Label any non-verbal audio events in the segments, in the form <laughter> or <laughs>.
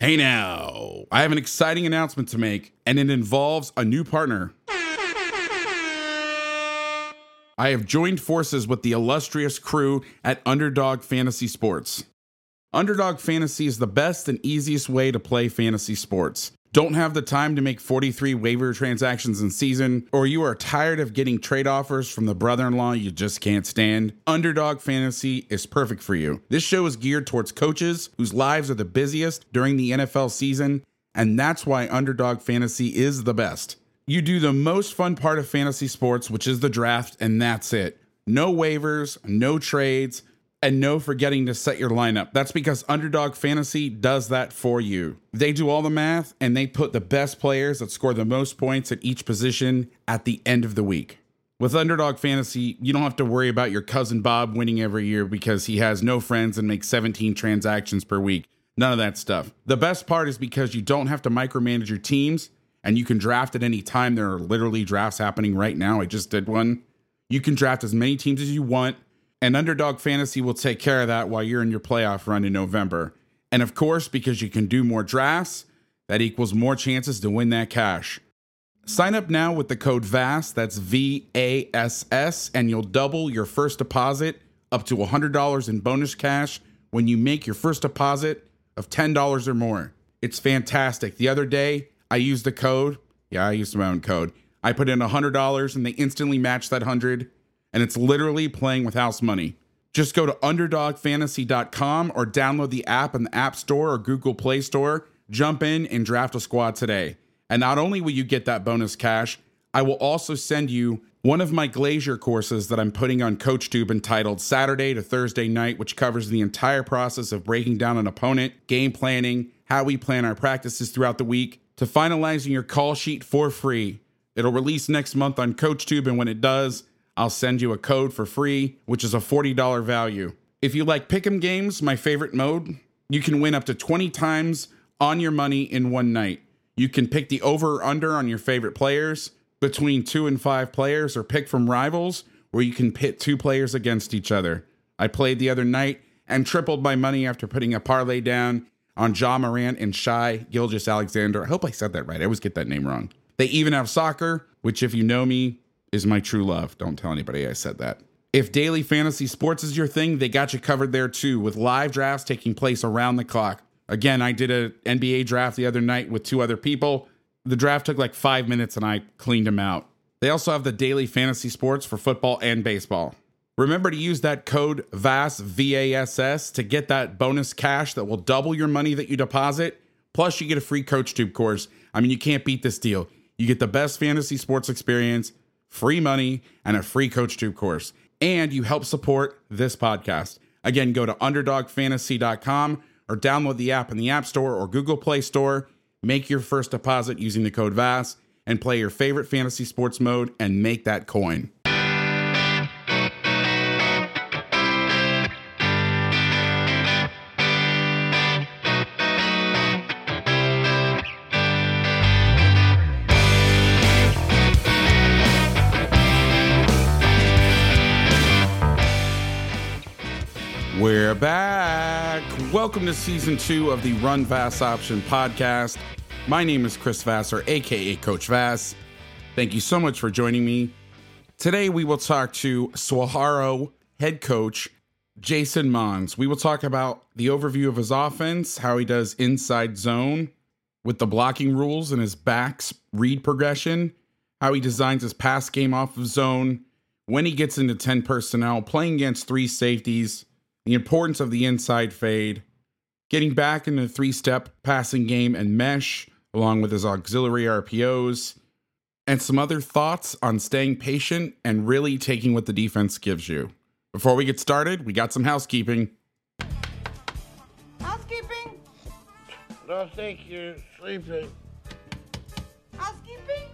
Hey now, I have an exciting announcement to make, and it involves a new partner. I have joined forces with the illustrious crew at Underdog Fantasy Sports. Underdog Fantasy is the best and easiest way to play fantasy sports. Don't have the time to make 43 waiver transactions in season, or you are tired of getting trade offers from the brother in law you just can't stand? Underdog Fantasy is perfect for you. This show is geared towards coaches whose lives are the busiest during the NFL season, and that's why Underdog Fantasy is the best. You do the most fun part of fantasy sports, which is the draft, and that's it. No waivers, no trades and no forgetting to set your lineup. That's because Underdog Fantasy does that for you. They do all the math and they put the best players that score the most points at each position at the end of the week. With Underdog Fantasy, you don't have to worry about your cousin Bob winning every year because he has no friends and makes 17 transactions per week. None of that stuff. The best part is because you don't have to micromanage your teams and you can draft at any time. There are literally drafts happening right now. I just did one. You can draft as many teams as you want and Underdog Fantasy will take care of that while you're in your playoff run in November. And of course, because you can do more drafts, that equals more chances to win that cash. Sign up now with the code VASS, that's V A S S, and you'll double your first deposit up to $100 in bonus cash when you make your first deposit of $10 or more. It's fantastic. The other day, I used the code. Yeah, I used my own code. I put in $100 and they instantly matched that 100 and it's literally playing with house money. Just go to underdogfantasy.com or download the app in the App Store or Google Play Store. Jump in and draft a squad today. And not only will you get that bonus cash, I will also send you one of my Glazier courses that I'm putting on CoachTube entitled Saturday to Thursday Night, which covers the entire process of breaking down an opponent, game planning, how we plan our practices throughout the week, to finalizing your call sheet for free. It'll release next month on CoachTube, and when it does, I'll send you a code for free, which is a $40 value. If you like pick'em games, my favorite mode, you can win up to 20 times on your money in one night. You can pick the over or under on your favorite players between two and five players, or pick from rivals where you can pit two players against each other. I played the other night and tripled my money after putting a parlay down on Ja Morant and Shai Gilgeous-Alexander. I hope I said that right. I always get that name wrong. They even have soccer, which, if you know me, is my true love. Don't tell anybody I said that. If daily fantasy sports is your thing, they got you covered there too, with live drafts taking place around the clock. Again, I did an NBA draft the other night with two other people. The draft took like five minutes and I cleaned them out. They also have the daily fantasy sports for football and baseball. Remember to use that code VASS, V A S S, to get that bonus cash that will double your money that you deposit. Plus, you get a free CoachTube course. I mean, you can't beat this deal. You get the best fantasy sports experience free money, and a free CoachTube course. And you help support this podcast. Again, go to underdogfantasy.com or download the app in the App Store or Google Play Store. Make your first deposit using the code VASS and play your favorite fantasy sports mode and make that coin. Welcome to season two of the Run Vass Option podcast. My name is Chris Vassar, aka Coach Vass. Thank you so much for joining me. Today we will talk to Saguaro head coach Jason Mohns. We will talk about the overview of his offense, how he does inside zone with the blocking rules and his backs read progression, how he designs his pass game off of zone, when he gets into 10 personnel, playing against three safeties, the importance of the inside fade, getting back into the three step passing game and mesh, along with his auxiliary RPOs, and some other thoughts on staying patient and really taking what the defense gives you. Before we get started, we got some housekeeping. Housekeeping? Don't think you're sleeping. Housekeeping?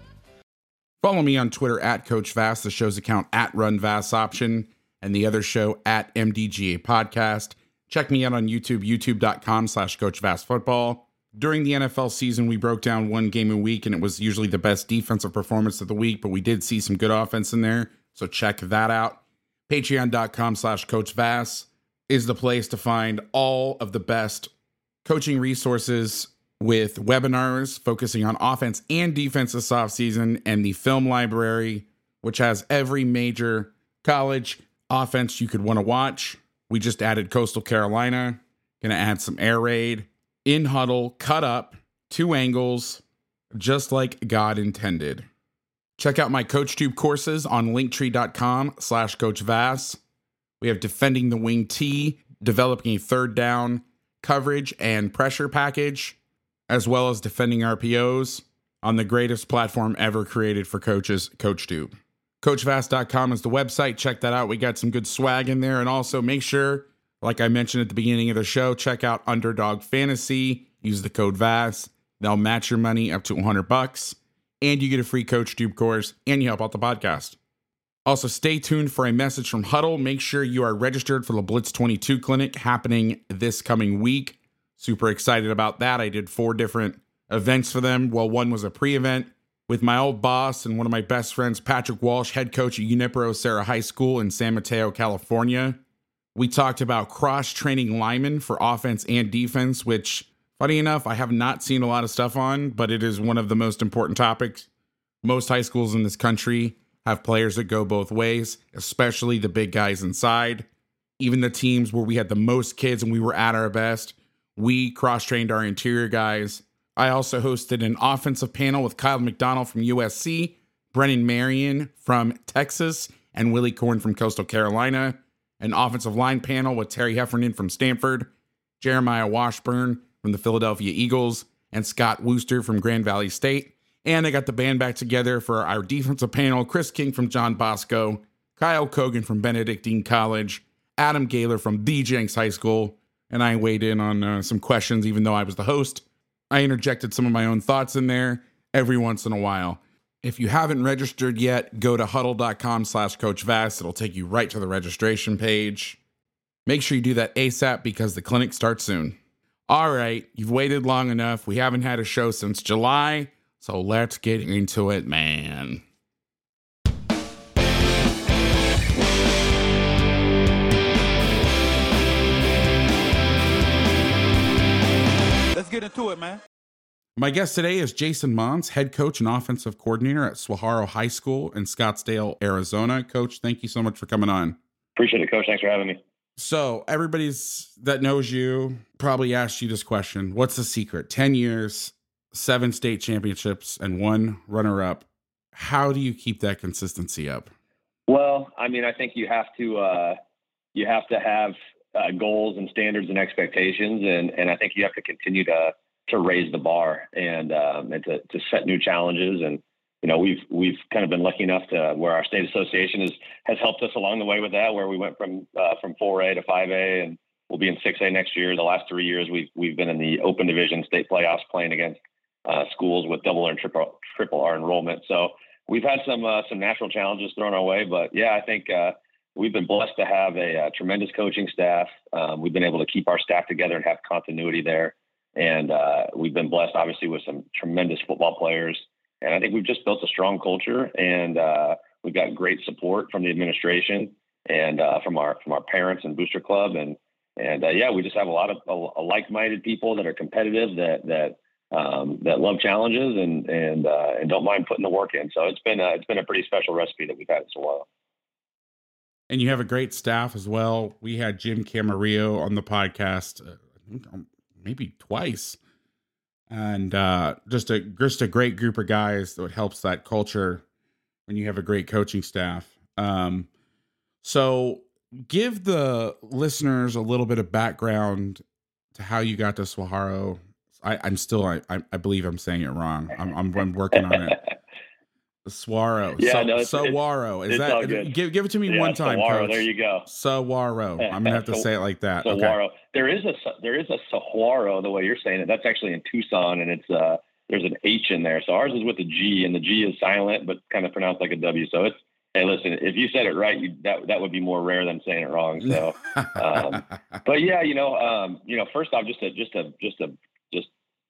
Follow me on Twitter at Coach Vass, the show's account at Run Vass Option, and the other show at MDGA Podcast. Check me out on YouTube, youtube.com slash Coach Vass Football. During the NFL season, we broke down one game a week, and it was usually the best defensive performance of the week, but we did see some good offense in there. So check that out. Patreon.com slash Coach Vass is the place to find all of the best coaching resources with webinars focusing on offense and defense this offseason, and the film library, which has every major college offense you could want to watch. We just added Coastal Carolina, gonna add some air raid in Hudl, cut up, two angles, just like God intended. Check out my CoachTube courses on linktree.com slash Coach Vass. We have Defending the Wing T, developing a third down coverage and pressure package, as well as defending RPOs on the greatest platform ever created for coaches, CoachTube. CoachVass.com is the website. Check that out. We got some good swag in there. And also make sure like I mentioned at the beginning of the show, check out Underdog Fantasy. Use the code VASS. They'll match your money up to 100 bucks, and you get a free CoachTube course, and you help out the podcast. Also, stay tuned for a message from Hudl. Make sure you are registered for the Blitz 22 clinic happening this coming week. Super excited about that. I did four different events for them. Well, one was a pre event with my old boss and one of my best friends, Patrick Walsh, head coach at Junipero Serra High School in San Mateo, California. We talked about cross training linemen for offense and defense, which, funny enough, I have not seen a lot of stuff on, but it is one of the most important topics. Most high schools in this country have players that go both ways, especially the big guys inside. Even the teams where we had the most kids and we were at our best, we cross trained our interior guys. I also hosted an offensive panel with Kyle McDonald from USC, Brennan Marion from Texas, and Willy Korn from Coastal Carolina an offensive line panel with Terry Heffernan from Stanford, Jeremiah Washburn from the Philadelphia Eagles, and Scott Wooster from Grand Valley State. And I got the band back together for our defensive panel Chris King from John Bosco, Kyle Kogan from Benedictine College, Adam Gaylor from the Jenks High School, and I weighed in on uh, some questions even though I was the host. I interjected some of my own thoughts in there every once in a while. If you haven't registered yet, go to hudl.com slash Coach Vass. It'll take you right to the registration page. Make sure you do that ASAP because the clinic starts soon. All right, you've waited long enough. We haven't had a show since July, so let's get into it, man. Get into it, man. My guest today is Jason Mohns, head coach and offensive coordinator at Saguaro High School in Scottsdale, Arizona. Coach, thank you so much for coming on. Appreciate it, Coach. Thanks for having me. So, everybody's that knows you probably asked you this question What's the secret? 10 years, seven state championships, and one runner up. How do you keep that consistency up? Well, I mean, I think you have to uh, you have to have uh, goals and standards and expectations, and and I think you have to continue to to raise the bar and um, and to, to set new challenges. And you know, we've we've kind of been lucky enough to where our state association has has helped us along the way with that, where we went from uh, from 4A to 5A, and we'll be in 6A next year. The last three years, we've we've been in the Open Division state playoffs, playing against uh, schools with double and triple triple R enrollment. So we've had some uh, some natural challenges thrown our way, but yeah, I think. Uh, we've been blessed to have a, a tremendous coaching staff. Um, we've been able to keep our staff together and have continuity there. And uh, we've been blessed, obviously, with some tremendous football players. And I think we've just built a strong culture, and uh, we've got great support from the administration and uh, from our from our parents and booster club. And and uh, yeah, we just have a lot of a, a like-minded people that are competitive, that that um, that love challenges, and and uh, and don't mind putting the work in. So it's been a, it's been a pretty special recipe that we've had in a while. And you have a great staff as well. We had Jim Camarillo on the podcast, uh, um, maybe twice, and uh, just a just a great group of guys that helps that culture when you have a great coaching staff. Um, so, give the listeners a little bit of background to how you got to Saguaro. I, am still, I, I believe I'm saying it wrong. I'm, I'm, I'm working on it. <laughs> Saguaro. Yeah, so, no, it's, Saguaro. Is it's that give give it to me yeah, one time, Saguaro, coach. There you go. Saguaro. <laughs> I'm gonna have to say it like that. Saguaro. Okay. There is a there is a Sahuaro the way you're saying it. That's actually in Tucson, and it's uh there's an H in there. So ours is with a G, and the G is silent but kind of pronounced like a W. So it's hey, listen, if you said it right, you, that that would be more rare than saying it wrong. So, um, <laughs> but yeah, you know, um, you know, first off, just a just a just a just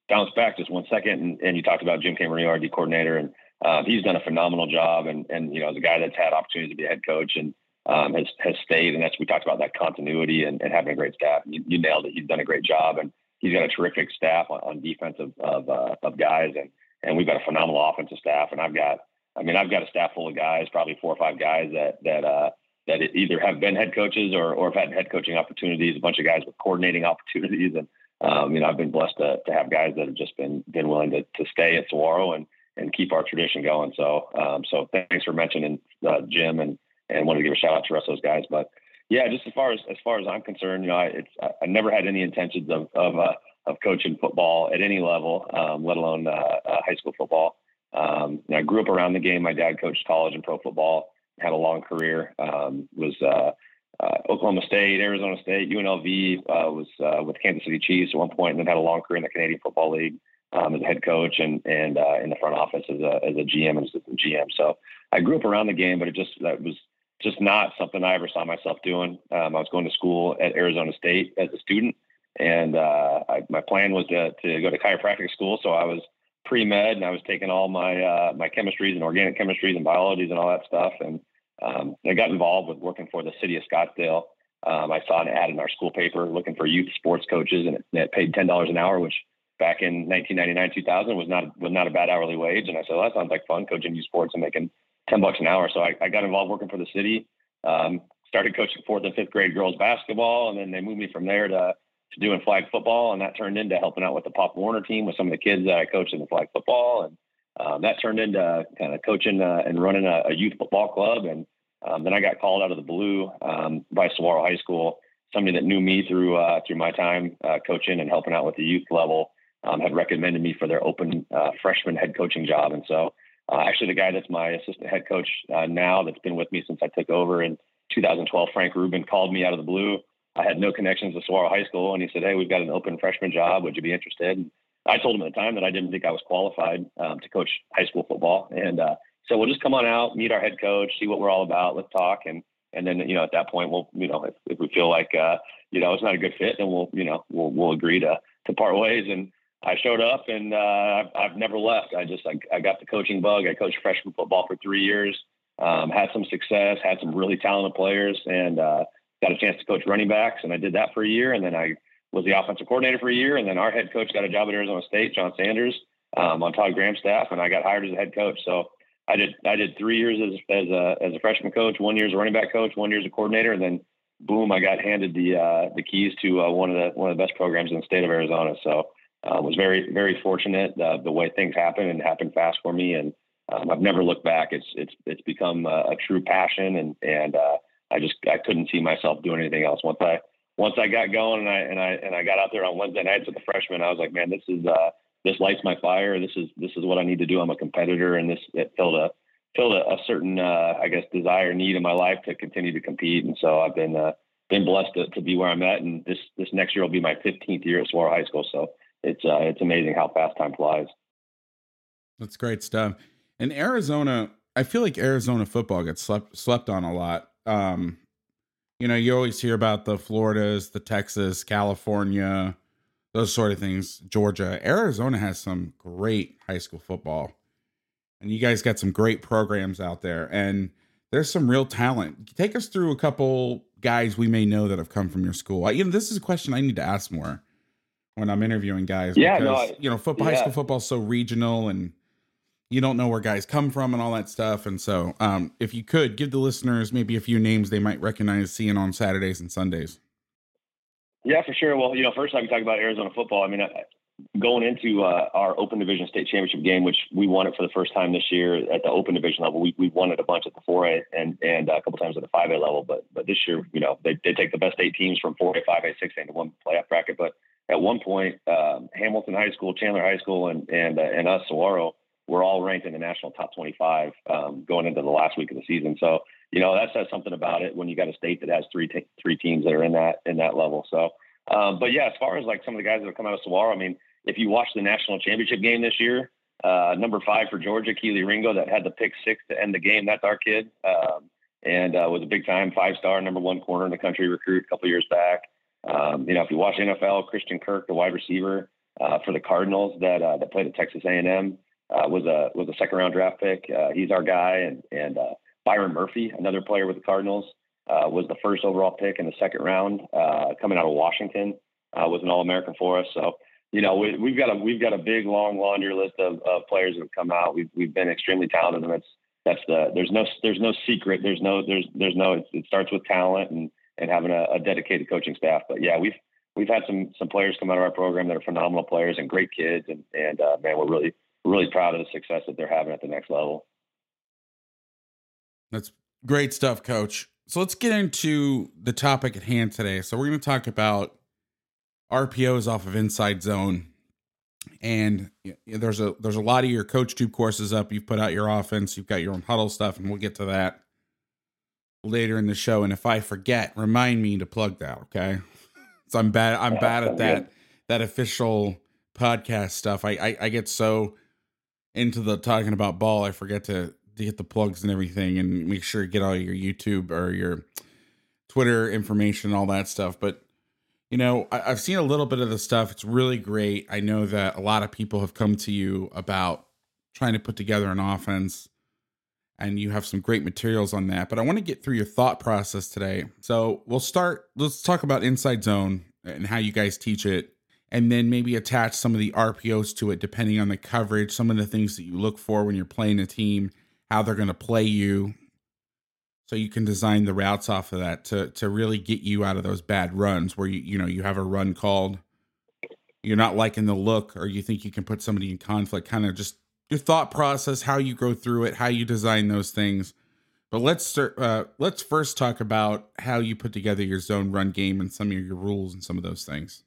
bounce back just one second, and, and you talked about Jim Camarillo, our D coordinator, and um, he's done a phenomenal job, and and you know, as a guy that's had opportunity to be a head coach and um, has has stayed, and that's we talked about that continuity and, and having a great staff. You, you, nailed it. He's done a great job, and he's got a terrific staff on, on defense of of, uh, of guys, and and we've got a phenomenal offensive staff, and I've got, I mean, I've got a staff full of guys, probably four or five guys that that uh, that either have been head coaches or or have had head coaching opportunities, a bunch of guys with coordinating <laughs> opportunities, and um, you know, I've been blessed to, to have guys that have just been been willing to, to stay at Saguaro and and keep our tradition going. So, um, so thanks for mentioning uh, Jim and and wanted to give a shout out to the rest of those guys. But yeah, just as far as as far as I'm concerned, you know, I, it's I, I never had any intentions of of uh, of coaching football at any level, um, let alone uh, uh, high school football. Um, I grew up around the game. My dad coached college and pro football. Had a long career. Um, was uh, uh, Oklahoma State, Arizona State, UNLV. Uh, was with Kansas City Chiefs at one point, and then had a long career in the Canadian Football League um, as a head coach and and uh, in the front office as a as a GM and assistant GM. So I grew up around the game, but it just that was just not something I ever saw myself doing. Um, I was going to school at Arizona State as a student, and uh, I, my plan was to to go to chiropractic school. So I was pre med, and I was taking all my uh, my chemistries and organic chemistries and biologies and all that stuff, and um, I got involved with working for the city of Scottsdale. Um, I saw an ad in our school paper looking for youth sports coaches, and it, it paid ten dollars an hour, which back in 1999, 2000 was not was not a bad hourly wage. And I said, well, that sounds like fun coaching youth sports and making 10 bucks an hour. So I, I got involved working for the city. Um, started coaching fourth and fifth grade girls basketball, and then they moved me from there to to doing flag football, and that turned into helping out with the Pop Warner team with some of the kids that I coached in the flag football, and um, that turned into kind of coaching uh, and running a, a, youth football club. And um, then I got called out of the blue um, by Saguaro High School, somebody that knew me through uh, through my time uh, coaching and helping out with the youth level um, had recommended me for their open uh, freshman head coaching job. And so, uh, actually, the guy that's my assistant head coach uh, now, that's been with me since I took over in 2012, Frank Rubin, called me out of the blue. I had no connections to Saguaro High School, and he said, "Hey, we've got an open freshman job. Would you be interested?" And I told him at the time that I didn't think I was qualified um, to coach high school football, and uh, so we'll just come on out, meet our head coach, see what we're all about, let's talk, and and then you know at that point we'll you know if, if we feel like uh, you know it's not a good fit, then we'll you know we'll we'll agree to to part ways and I showed up and uh, I've, never left. I just I, I, got the coaching bug. I coached freshman football for three years, um, had some success, had some really talented players, and uh, got a chance to coach running backs. And I did that for a year, and then I was the offensive coordinator for a year. And then our head coach got a job at Arizona State, John Sanders, um, on Todd Graham's staff, and I got hired as a head coach. So I did I did three years as as a as a freshman coach, one year as a running back coach, one year as a coordinator, and then boom, I got handed the uh, the keys to uh, one of the one of the best programs in the state of Arizona. So uh, was very very fortunate uh, the way things happen and happened fast for me. And um, I've never looked back. It's it's it's become a, a true passion. And and uh, I just I couldn't see myself doing anything else. Once I once I got going and I and I and I got out there on Wednesday nights with the freshmen I was like man this is uh this lights my fire. This is this is what I need to do. I'm a competitor and this it filled a filled a, a certain uh, I guess desire need in my life to continue to compete. And so I've been been blessed to, to be where I'm at. And this this next year will be my 15th year at Saguaro High School. So it's uh, it's amazing how fast time flies. That's great stuff. In Arizona, I feel like Arizona football gets slept slept on a lot. Um, you know, you always hear about the Floridas, the Texas, California, those sort of things. Georgia, Arizona has some great high school football, and you guys got some great programs out there. And there's some real talent. Take us through a couple guys we may know that have come from your school. I, you know, this is a question I need to ask more when I'm interviewing guys. Yeah, because, no, you know, football, yeah. high school football is so regional, and you don't know where guys come from and all that stuff. And so, um, if you could give the listeners maybe a few names they might recognize seeing on Saturdays and Sundays. Yeah, for sure. Well, you know, first I can talk about Arizona football. I mean, going into uh, our Open Division State Championship game, which we won it for the first time this year at the Open Division level. We we won it a bunch at the 4A and and a couple times at the 5A level. But but this year, you know, they, they take the best eight teams from 4A, 5A, 6A into one playoff bracket. But at one point, um, Hamilton High School, Chandler High School, and and uh, and us, Saguaro, were all ranked in the national top 25 um, going into the last week of the season. So you know that says something about it when you got a state that has three t- three teams that are in that in that level. So. Um, but yeah, as far as like some of the guys that have come out of Saguaro, I mean, if you watch the national championship game this year, uh, number five for Georgia, Kelee Ringo, that had the pick six to end the game. That's our kid, um, and uh, was a big time five star, number one corner in the country recruit a couple years back. Um, you know, if you watch NFL, Christian Kirk, the wide receiver uh, for the Cardinals that uh, that played at Texas A&M, uh, was a was a second round draft pick. Uh, he's our guy, and and Byron Murphy, another player with the Cardinals, was the first overall pick in the second round, coming out of Washington. was an All American for us. So you know, we, have got a we've got a big long laundry list of, of players that have come out. We've we've been extremely talented, and that's that's the there's no there's no secret. There's no there's there's no it starts with talent and and having a, a dedicated coaching staff. But yeah, we've we've had some some players come out of our program that are phenomenal players and great kids, and and uh, man, we're really really proud of the success that they're having at the next level. That's great stuff, Coach. So let's get into the topic at hand today. So we're going to talk about RPOs off of Inside Zone, and there's a there's a lot of your CoachTube courses up. You've put out your offense. You've got your own Hudl stuff, and we'll get to that later in the show. And if I forget, remind me to plug that. Okay, so I'm bad. I'm bad at that that official podcast stuff. I, I I get so into the talking about ball, I forget to to get the plugs and everything, and make sure to get all your YouTube or your Twitter information, and all that stuff. But you know, I, have seen a little bit of the stuff. It's really great. I know that a lot of people have come to you about trying to put together an offense, and you have some great materials on that. But I want to get through your thought process today. So we'll start, let's talk about Inside Zone and how you guys teach it, and then maybe attach some of the RPOs to it, depending on the coverage, some of the things that you look for when you're playing a team, how they're going to play you, so you can design the routes off of that to to really get you out of those bad runs where you you know you have a run called you're not liking the look or you think you can put somebody in conflict kind of just your thought process how you go through it how you design those things. But let's start uh, let's first talk about how you put together your zone run game and some of your rules and some of those things.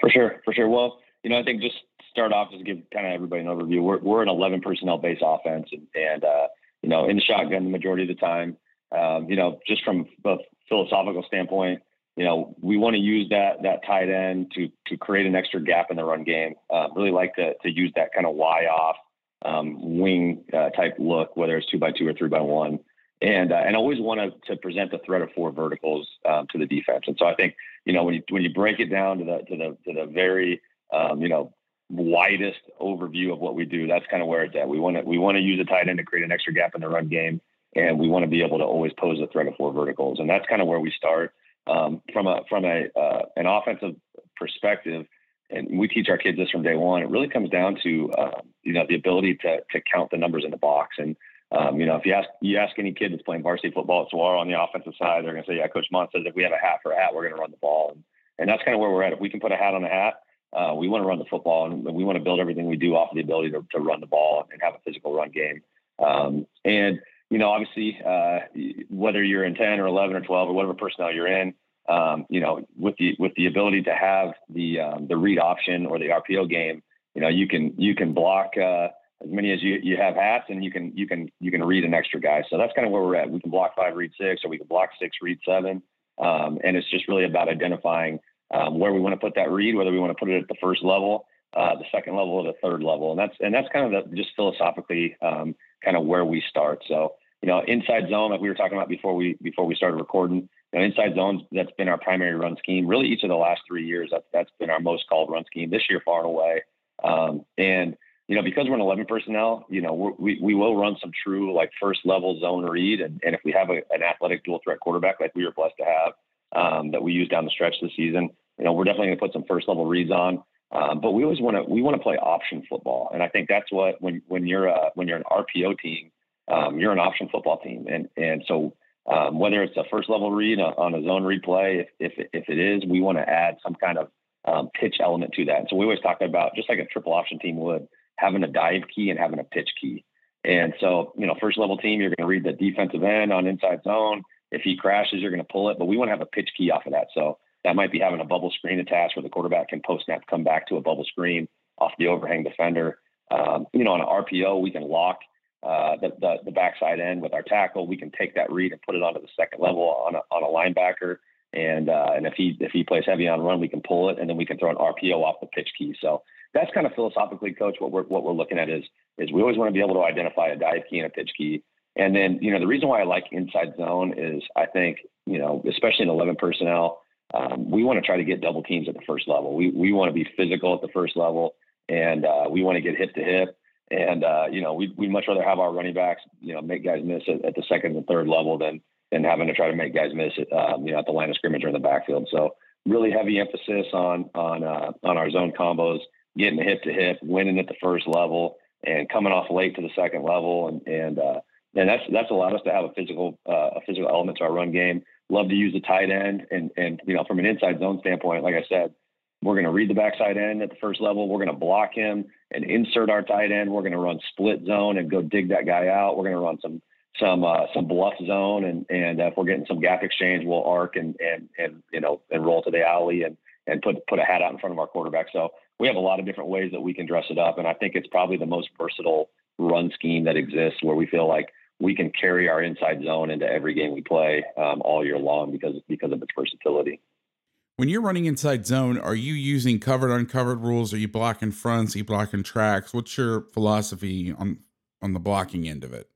For sure for sure. Well you know i think just start off just give kind of everybody an overview. We're, we're an 11 personnel based offense and, and uh, you know in the shotgun the majority of the time. Um, you know, just from a philosophical standpoint, you know, we want to use that that tight end to to create an extra gap in the run game. Uh, really like to to use that kind of Y off um, wing uh, type look, whether it's two by two or three by one, and uh, and always want to present the threat of four verticals um, to the defense. And so I think you know when you when you break it down to the to the to the very um, you know widest overview of what we do, that's kind of where it's at. We want to we want to use a tight end to create an extra gap in the run game and we want to be able to always pose a threat of four verticals, and that's kind of where we start um, from a from a uh, an offensive perspective. And we teach our kids this from day one. It really comes down to uh, you know the ability to to count the numbers in the box. And um, you know if you ask you ask any kid that's playing varsity football at Saguaro on the offensive side, they're going to say, "Yeah, Coach Mohns says if we have a hat for a hat, we're going to run the ball." And, and that's kind of where we're at. If we can put a hat on a hat, uh, we want to run the football, and we want to build everything we do off of the ability to, to run the ball and have a physical run game. Um, and you know, obviously, uh, whether you're in 10 or 11 or 12 or whatever personnel you're in, um, you know, with the with the ability to have the um, the read option or the RPO game, you know, you can you can block uh, as many as you, you have hats, and you can you can you can read an extra guy. So that's kind of where we're at. We can block five, read six, or we can block six, read seven, um, and it's just really about identifying um, where we want to put that read, whether we want to put it at the first level, uh, the second level, or the third level, and that's and that's kind of the, just philosophically um, kind of where we start. So you know, inside zone, like we were talking about before we before we started recording, you know, inside zones, that's been our primary run scheme. Really, each of the last three years, that's that's been our most called run scheme. This year, far and away. Um, and you know, because we're an 11 personnel, you know, we we will run some true like first level zone read, and, and if we have a, an athletic dual threat quarterback like we were blessed to have, um, that we use down the stretch this season, you know, we're definitely going to put some first level reads on. Um, but we always want to we want to play option football, and I think that's what when when you're a, when you're an RPO team, um, you're an option football team, and and so um, whether it's a first level read on a zone replay, if if, if it is, we want to add some kind of um, pitch element to that. So we always talk about just like a triple option team would, having a dive key and having a pitch key. And so you know, first level team, you're going to read the defensive end on inside zone. If he crashes, you're going to pull it, but we want to have a pitch key off of that. So that might be having a bubble screen attached where the quarterback can post snap come back to a bubble screen off the overhang defender. Um, you know, on an RPO, we can lock uh, the, the, the backside end with our tackle. We can take that read and put it onto the second level on a, on a linebacker. And uh, and if he if he plays heavy on run, we can pull it, and then we can throw an RPO off the pitch key. So that's kind of philosophically, coach. What we're what we're looking at is is we always want to be able to identify a dive key and a pitch key. And then you know the reason why I like inside zone is I think you know especially in 11 personnel, um, we want to try to get double teams at the first level. We we want to be physical at the first level, and uh, we want to get hip to hip. And uh, you know, we we'd much rather have our running backs, you know, make guys miss at, at the second and third level than than having to try to make guys miss it, um, you know, at the line of scrimmage or in the backfield. So really heavy emphasis on on uh, on our zone combos, getting hip to hip, winning at the first level, and coming off late to the second level, and and uh, and that's that's allowed us to have a physical uh, a physical element to our run game love to use the tight end. And, and, you know, from an inside zone standpoint, like I said, we're going to read the backside end at the first level. We're going to block him and insert our tight end. We're going to run split zone and go dig that guy out. We're going to run some some uh, some bluff zone and and uh, if we're getting some gap exchange, we'll arc and and and you know and roll to the alley and and put put a hat out in front of our quarterback. So we have a lot of different ways that we can dress it up, and I think it's probably the most versatile run scheme that exists where we feel like we can carry our inside zone into every game we play um, all year long because because of its versatility. When you're running inside zone, are you using covered uncovered rules? Are you blocking fronts? Are you blocking tracks? What's your philosophy on on the blocking end of it?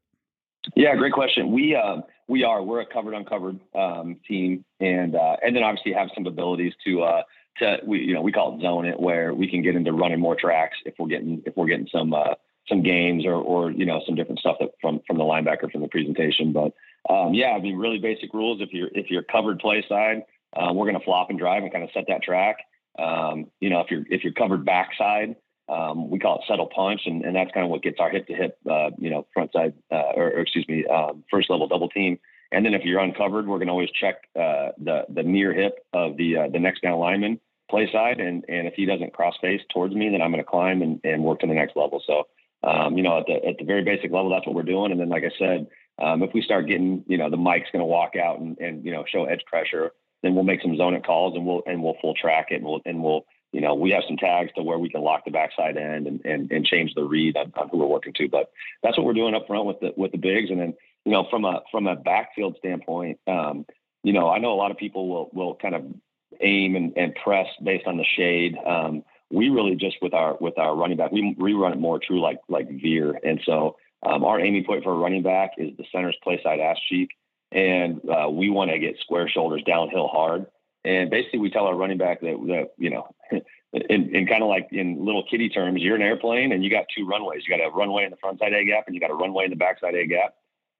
Yeah, great question. We uh, we are we're a covered uncovered um, team, and uh, and then obviously have some abilities to uh, to we you know we call it zone it where we can get into running more tracks if we're getting if we're getting some uh, some games or, or you know some different stuff that from from the linebacker from the presentation. But um, yeah, I mean really basic rules. If you're if you're covered play side, uh, we're going to flop and drive and kind of set that track. Um, you know if you're if you're covered backside, um, we call it settle punch, and, and that's kind of what gets our hip to hip uh, you know front side uh, or, or, excuse me um, first level double team. And then if you're uncovered, we're going to always check uh, the the near hip of the uh, the next down lineman play side, and and if he doesn't cross face towards me, then I'm going to climb and, and work to the next level. So um, you know, at the, at the very basic level, that's what we're doing. And then, like I said, um, if we start getting, you know, the mic's going to walk out and, and, you know, show edge pressure, then we'll make some zone it calls and we'll, and we'll full track it and we'll, and we'll, you know, we have some tags to where we can lock the backside end and, and, and change the read on, on who we're working to. But that's what we're doing up front with the, with the bigs. And then, you know, from a, from a backfield standpoint, um, you know, I know a lot of people will, will kind of aim and, and press based on the shade. Um, we really just with our with our running back, we rerun it more true like like veer. And so um, our aiming point for a running back is the center's play side ass cheek, and uh, we want to get square shoulders downhill hard. And basically, we tell our running back that, that you know, <laughs> in, in kind of like in little kitty terms, you're an airplane and you got two runways. You got a runway in the front side A gap and you got a runway in the back side A gap.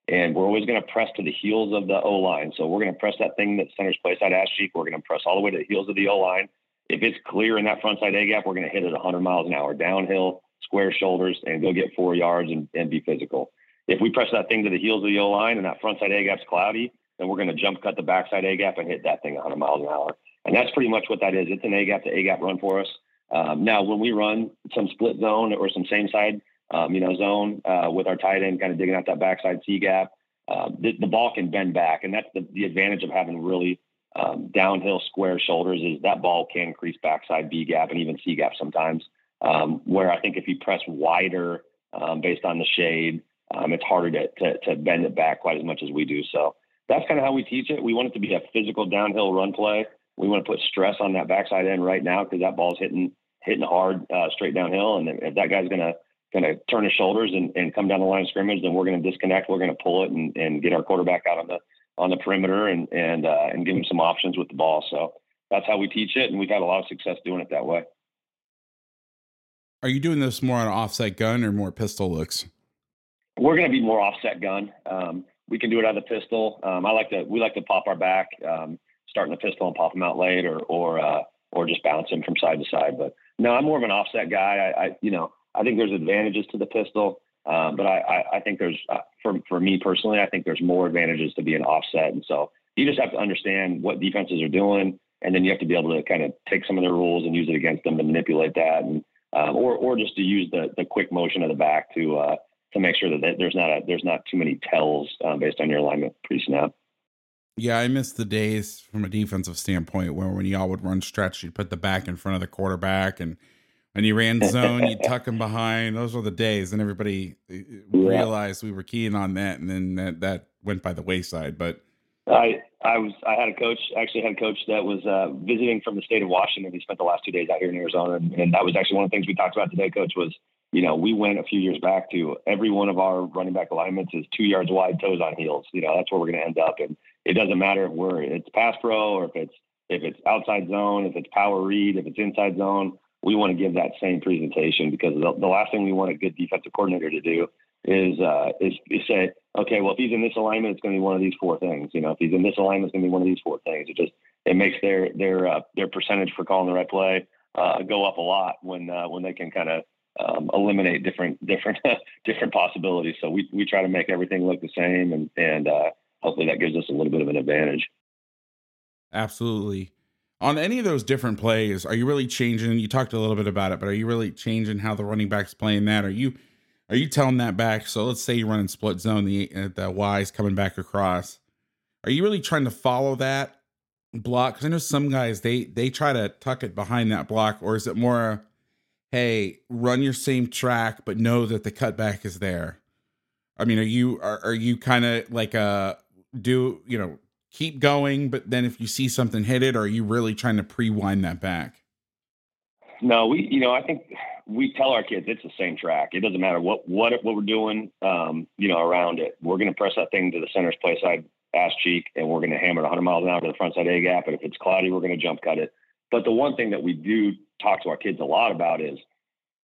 And we're always going to press to the heels of the O line. So we're going to press that thing that center's play side ass cheek. We're going to press all the way to the heels of the O line if it's clear in that front side A gap, we're going to hit it 100 miles an hour downhill, square shoulders, and go get four yards and, and be physical. If we press that thing to the heels of the O line and that front side A gap's cloudy, then we're going to jump cut the backside A gap and hit that thing 100 miles an hour. And that's pretty much what that is. It's an A gap to A gap run for us. Um, now, when we run some split zone or some same side, um, you know, zone uh, with our tight end kind of digging out that backside C gap, uh, the, the, ball can bend back, and that's the, the advantage of having really um, downhill square shoulders is that ball can crease backside B gap and even C gap sometimes. Um, where I think if you press wider um, based on the shade, um, it's harder to, to, to, bend it back quite as much as we do. So that's kind of how we teach it. We want it to be a physical downhill run play. We want to put stress on that backside end right now because that ball's hitting hitting hard uh, straight downhill, and if that guy's gonna gonna turn his shoulders and, and come down the line of scrimmage, then we're gonna disconnect. We're gonna pull it and, and get our quarterback out on the on the perimeter and and uh, and give him some options with the ball. So that's how we teach it, and we've had a lot of success doing it that way. Are you doing this more on offset gun or more pistol looks? We're going to be more offset gun. Um, we can do it out of the pistol. Um, I like to we like to pop our back, um, starting the pistol and pop them out late, or or uh, or just bounce them from side to side. But no, I'm more of an offset guy. I, I you know, I think there's advantages to the pistol, um, but I, I, I, think there's, uh, for, for me personally, I think there's more advantages to being offset. And so you just have to understand what defenses are doing, and then you have to be able to kind of take some of their rules and use it against them to manipulate that, and um, or or just to use the the quick motion of the back to uh, to make sure that there's not a there's not too many tells um, based on your alignment pre snap. Yeah, I miss the days from a defensive standpoint where when y'all would run stretch, you'd put the back in front of the quarterback, and when you ran zone, you'd tuck him behind. Those were the days, and everybody uh, yeah. realized we were keying on that, and then that, that went by the wayside. But I I was I had a coach actually had a coach that was uh, visiting from the state of Washington. He spent the last two days out here in Arizona, and, and that was actually one of the things we talked about today. Coach was you know, we went a few years back to every one of our running back alignments is two yards wide, toes on heels. You know, that's where we're going to end up. And it doesn't matter if we're it's pass pro or if it's if it's outside zone, if it's power read, if it's inside zone. We want to give that same presentation because the, the last thing we want a good defensive coordinator to do is uh, is, is say, okay, well, if he's in this alignment, it's going to be one of these four things. You know, if he's in this alignment, it's going to be one of these four things. It just it makes their their uh, their percentage for calling the right play uh, go up a lot when uh, when they can kind of um, eliminate different different <laughs> different possibilities. So we we try to make everything look the same, and and uh, hopefully that gives us a little bit of an advantage. Absolutely. On any of those different plays, are you really changing? You talked a little bit about it, but are you really changing how the running back's playing that? Are you are you telling that back? So let's say you're running split zone, the uh, the Y's coming back across. Are you really trying to follow that block? Because I know some guys they they try to tuck it behind that block, or is it more hey, run your same track, but know that the cutback is there? I mean, are you are, are you kind of like a do you know keep going, but then if you see something hit it, or are you really trying to pre-wind that back? No, we you know I think we tell our kids it's the same track. It doesn't matter what what what we're doing, um, you know, around it. We're going to press that thing to the center's play side ass cheek, and we're going to hammer it 100 miles an hour to the front side A gap. And if it's cloudy, we're going to jump cut it. But the one thing that we do talk to our kids a lot about is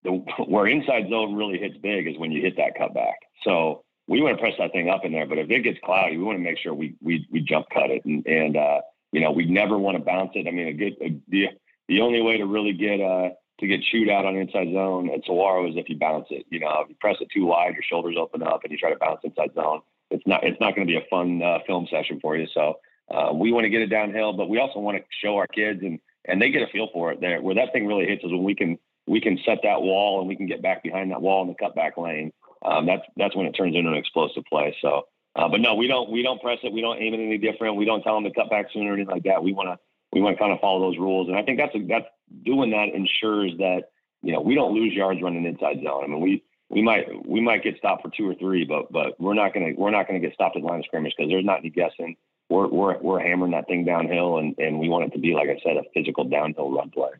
the where inside zone really hits big is when you hit that cutback. So we want to press that thing up in there, but if it gets cloudy, we want to make sure we we we jump cut it, and and uh, you know we never want to bounce it. I mean, a good a, the the only way to really get uh to get chewed out on inside zone at Saguaro is if you bounce it. You know, if you press it too wide, your shoulders open up, and you try to bounce inside zone. It's not it's not going to be a fun uh, film session for you. So uh, we want to get it downhill, but we also want to show our kids and and they get a feel for it. There, where that thing really hits is when we can we can set that wall and we can get back behind that wall in the cutback lane. Um, that's that's when it turns into an explosive play. So, uh, but no, we don't we don't press it. We don't aim it any different. We don't tell them to cut back sooner or anything like that. We want to we want to kind of follow those rules, and I think that's a, that's doing that ensures that you know we don't lose yards running inside zone. I mean we. We might we might get stopped for two or three, but but we're not gonna we're not gonna get stopped at line of scrimmage because there's not any guessing. We're we're we're hammering that thing downhill, and and we want it to be like I said, a physical downhill run play.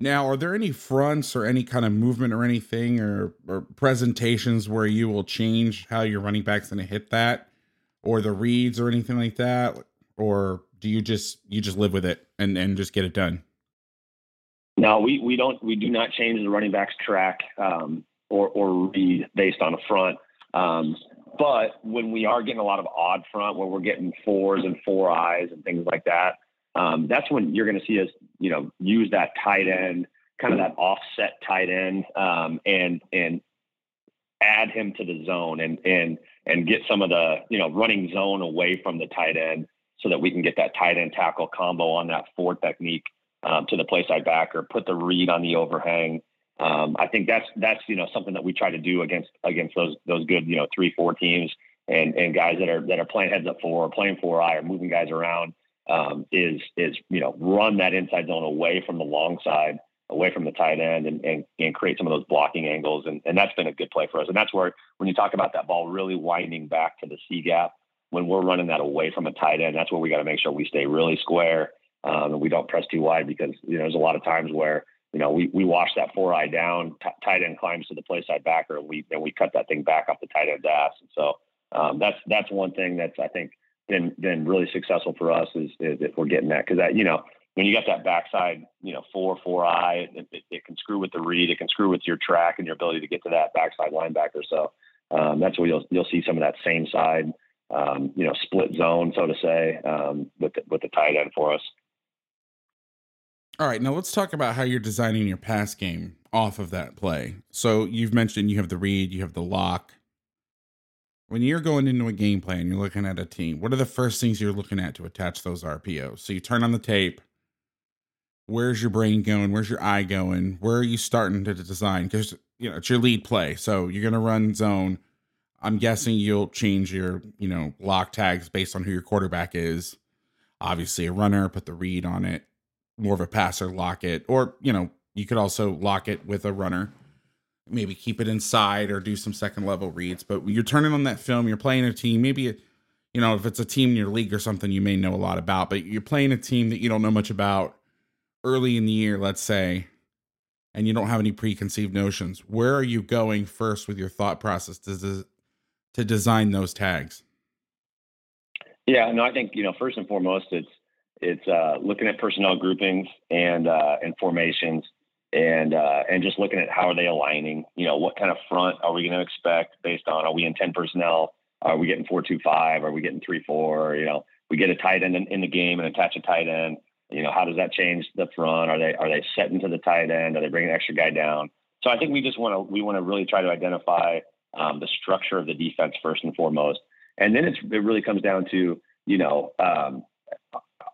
Now, are there any fronts or any kind of movement or anything or, or presentations where you will change how your running back's going to hit that or the reads or anything like that? Or do you just you just live with it and, and just get it done? No, we, we don't we do not change the running back's track um, or or read based on a front. Um, but when we are getting a lot of odd front, where we're getting fours and four eyes and things like that, um, that's when you're going to see us, you know, use that tight end, kind of that offset tight end, um, and and add him to the zone and and and get some of the you know running zone away from the tight end so that we can get that tight end tackle combo on that four technique um, to the play side backer, put the read on the overhang. Um, I think that's that's you know something that we try to do against against those those good you know three four teams and and guys that are that are playing heads up four or playing four eye or moving guys around um, is is you know run that inside zone away from the long side, away from the tight end, and and, and create some of those blocking angles, and, and that's been a good play for us. And that's where when you talk about that ball really winding back to the C gap, when we're running that away from a tight end, that's where we got to make sure we stay really square um, and we don't press too wide because you know there's a lot of times where you know we we wash that four eye down, t- tight end climbs to the play side backer, and we and we cut that thing back off the tight end's ass. And so um, that's that's one thing that's I think been been really successful for us is, is if we're getting that because that you know when you got that backside you know four four eye it, it, it, can screw with the read it can screw with your track and your ability to get to that backside linebacker so um, that's where you'll you'll see some of that same side um, you know split zone so to say um, with the, with the tight end for us. All right, now let's talk about how you're designing your pass game off of that play. So you've mentioned you have the read, you have the lock. When you're going into a game plan, you're looking at a team. What are the first things you're looking at to attach those RPOs? So you turn on the tape. Where's your brain going? Where's your eye going? Where are you starting to design? Because you know it's your lead play, so you're gonna run zone. I'm guessing you'll change your you know lock tags based on who your quarterback is. Obviously, a runner, put the read on it. More of a passer, lock it, or you know you could also lock it with a runner maybe keep it inside or do some second level reads. But you're turning on that film, you're playing a team, maybe, you know, if it's a team in your league or something you may know a lot about, but you're playing a team that you don't know much about early in the year, let's say, and you don't have any preconceived notions. Where are you going first with your thought process to, to design those tags? Yeah, no, I think, you know, first and foremost, it's, it's uh, looking at personnel groupings and uh, and formations and uh, and just looking at how are they aligning. You know, what kind of front are we going to expect based on are we in ten personnel? Are we getting four two five? Are we getting three four? You know, we get a tight end in, in, the game and attach a tight end. You know, how does that change the front? Are they are they setting to the tight end? Are they bringing an extra guy down? So I think we just want to we want to really try to identify um, the structure of the defense first and foremost, and then it's it really comes down to you know um,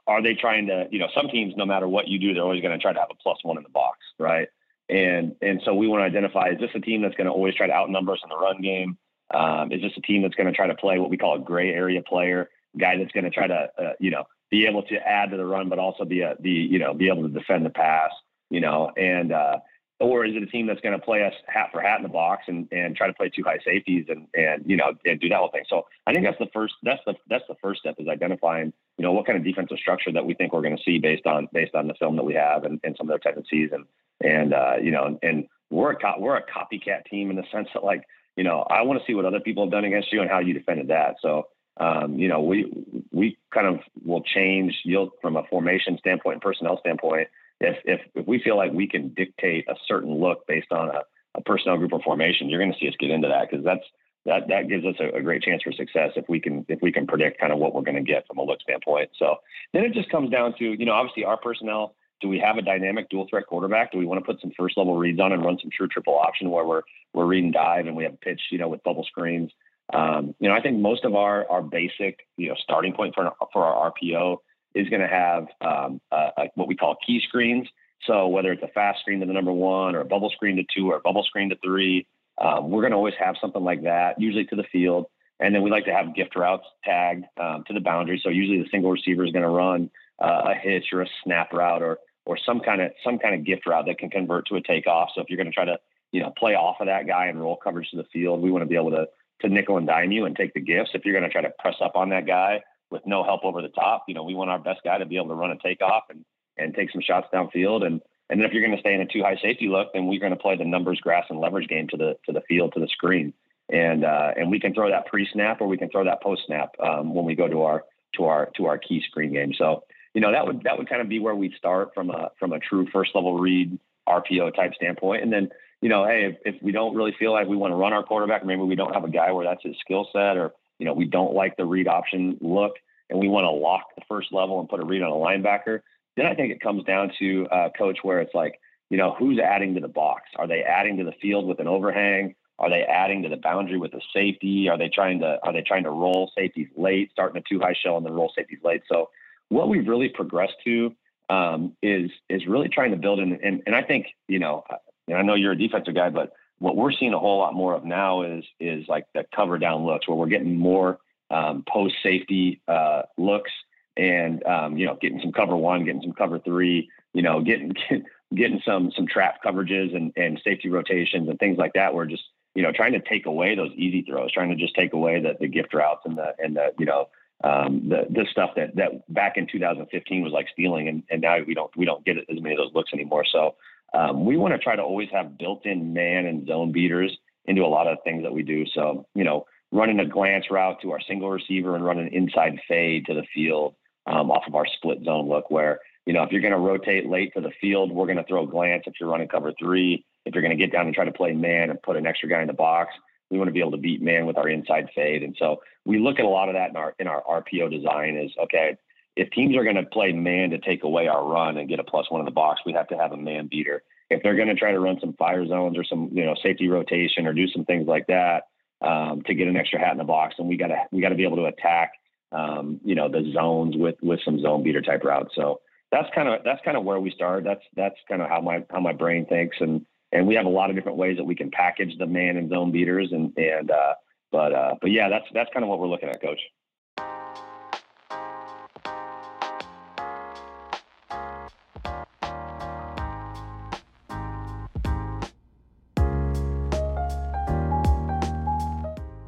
are they trying to, you know, some teams, no matter what you do, they're always going to try to have a plus one in the box, right? And and so we want to identify: is this a team that's going to always try to outnumber us in the run game? Um, is this a team that's going to try to play what we call a gray area player, guy that's going to try to, uh, you know, be able to add to the run, but also be a, be, you know, be able to defend the pass, you know, and uh, or is it a team that's going to play us hat for hat in the box and, and try to play two high safeties and, and, you know, and do that whole thing. So I think that's the first, that's the, that's the first step is identifying, you know, what kind of defensive structure that we think we're going to see based on, based on the film that we have and, and some of their tendencies. And, and, uh, you know, and we're a, co- we're a copycat team in the sense that like, you know, I want to see what other people have done against you and how you defended that. So, um, you know, we, we kind of will change yield from a formation standpoint and personnel standpoint if, if, if we feel like we can dictate a certain look based on a, a personnel group or formation, you're going to see us get into that because that's that that gives us a, a, great chance for success if we can if we can predict kind of what we're going to get from a look standpoint. So then it just comes down to you know obviously our personnel. Do we have a dynamic dual threat quarterback? Do we want to put some first level reads on and run some true triple option where we're we're reading dive and we have pitch you know with bubble screens? Um, you know I think most of our our basic you know starting point for for our RPO is going to have um, uh, what we call key screens. So whether it's a fast screen to the number one or a bubble screen to two or a bubble screen to three, um, we're going to always have something like that, usually to the field. And then we like to have gift routes tagged um, to the boundary. So usually the single receiver is going to run uh, a hitch or a snap route or or some kind of some kind of gift route that can convert to a takeoff. So if you're going to try to you know play off of that guy and roll coverage to the field, we want to be able to to nickel and dime you and take the gifts. If you're going to try to press up on that guy with no help over the top. You know, we want our best guy to be able to run a takeoff and and take some shots downfield. And and then if you're going to stay in a two high safety look, then we're going to play the numbers, grass, and leverage game to the to the field to the screen. And uh, and we can throw that pre snap or we can throw that post snap um, when we go to our to our to our key screen game. So you know that would that would kind of be where we start from a from a true first level read RPO type standpoint. And then you know, hey, if, if we don't really feel like we want to run our quarterback, maybe we don't have a guy where that's his skill set or you know, we don't like the read option look and we want to lock the first level and put a read on a linebacker, then I think it comes down to uh, coach where it's like, you know, who's adding to the box? Are they adding to the field with an overhang? Are they adding to the boundary with a safety? Are they trying to are they trying to roll safeties late, starting a two high shell and then roll safeties late? So what we've really progressed to um, is is really trying to build in and, and I think you know and I know you're a defensive guy, but what we're seeing a whole lot more of now is is like the cover down looks where we're getting more um, post safety uh, looks and um, you know getting some cover one, getting some cover three, you know getting <laughs> getting some some trap coverages and and safety rotations and things like that. We're just you know trying to take away those easy throws, trying to just take away the the gift routes and the and the you know um, the the stuff that that back in 2015 was like stealing, and, and now we don't we don't get as many of those looks anymore. So um, we want to try to always have built-in man and zone beaters into a lot of things that we do. So you know, running a glance route to our single receiver and running an inside fade to the field um, off of our split zone look, where you know if you're going to rotate late to the field, we're going to throw glance. If you're running cover three, if you're going to get down and try to play man and put an extra guy in the box, we want to be able to beat man with our inside fade. And so we look at a lot of that in our in our RPO design. Is okay if teams are going to play man to take away our run and get a plus one in the box, we have to have a man beater. If they're going to try to run some fire zones or some you know safety rotation or do some things like that um, to get an extra hat in the box, then we got to we got to be able to attack um, you know the zones with with some zone beater type routes. So that's kind of that's kind of where we start. That's that's kind of how my how my brain thinks, and and we have a lot of different ways that we can package the man and zone beaters, and and uh, but uh, but yeah, that's that's kind of what we're looking at, coach.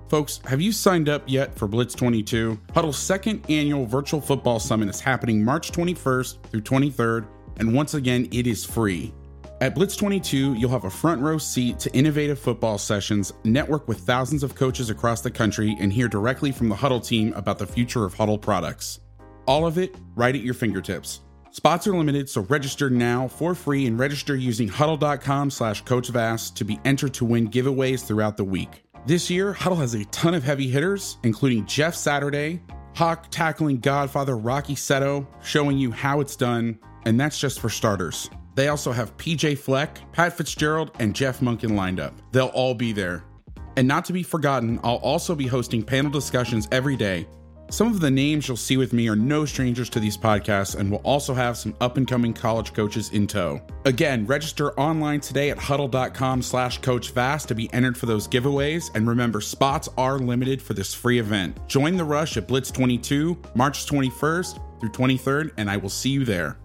Folks, have you signed up yet for Blitz 22? Hudl's second annual virtual football summit is happening March 21st through 23rd, and once again, it is free. At Blitz 22, you'll have a front row seat to innovative football sessions, network with thousands of coaches across the country, and hear directly from the Hudl team about the future of Hudl products. All of it right at your fingertips. Spots are limited, so register now for free and register using hudl.com slash coachvass to be entered to win giveaways throughout the week. This year, Hudl has a ton of heavy hitters, including Jeff Saturday, Hawk tackling Godfather Rocky Seto, showing you how it's done, and that's just for starters. They also have PJ Fleck, Pat Fitzgerald, and Jeff Monken lined up. They'll all be there. And not to be forgotten, I'll also be hosting panel discussions every day some of the names you'll see with me are no strangers to these podcasts and will also have some up and coming college coaches in tow. Again, register online today at hudl.com slash coachvass to be entered for those giveaways. And remember, spots are limited for this free event. Join the rush at Blitz 22, March 21st through 23rd, and I will see you there.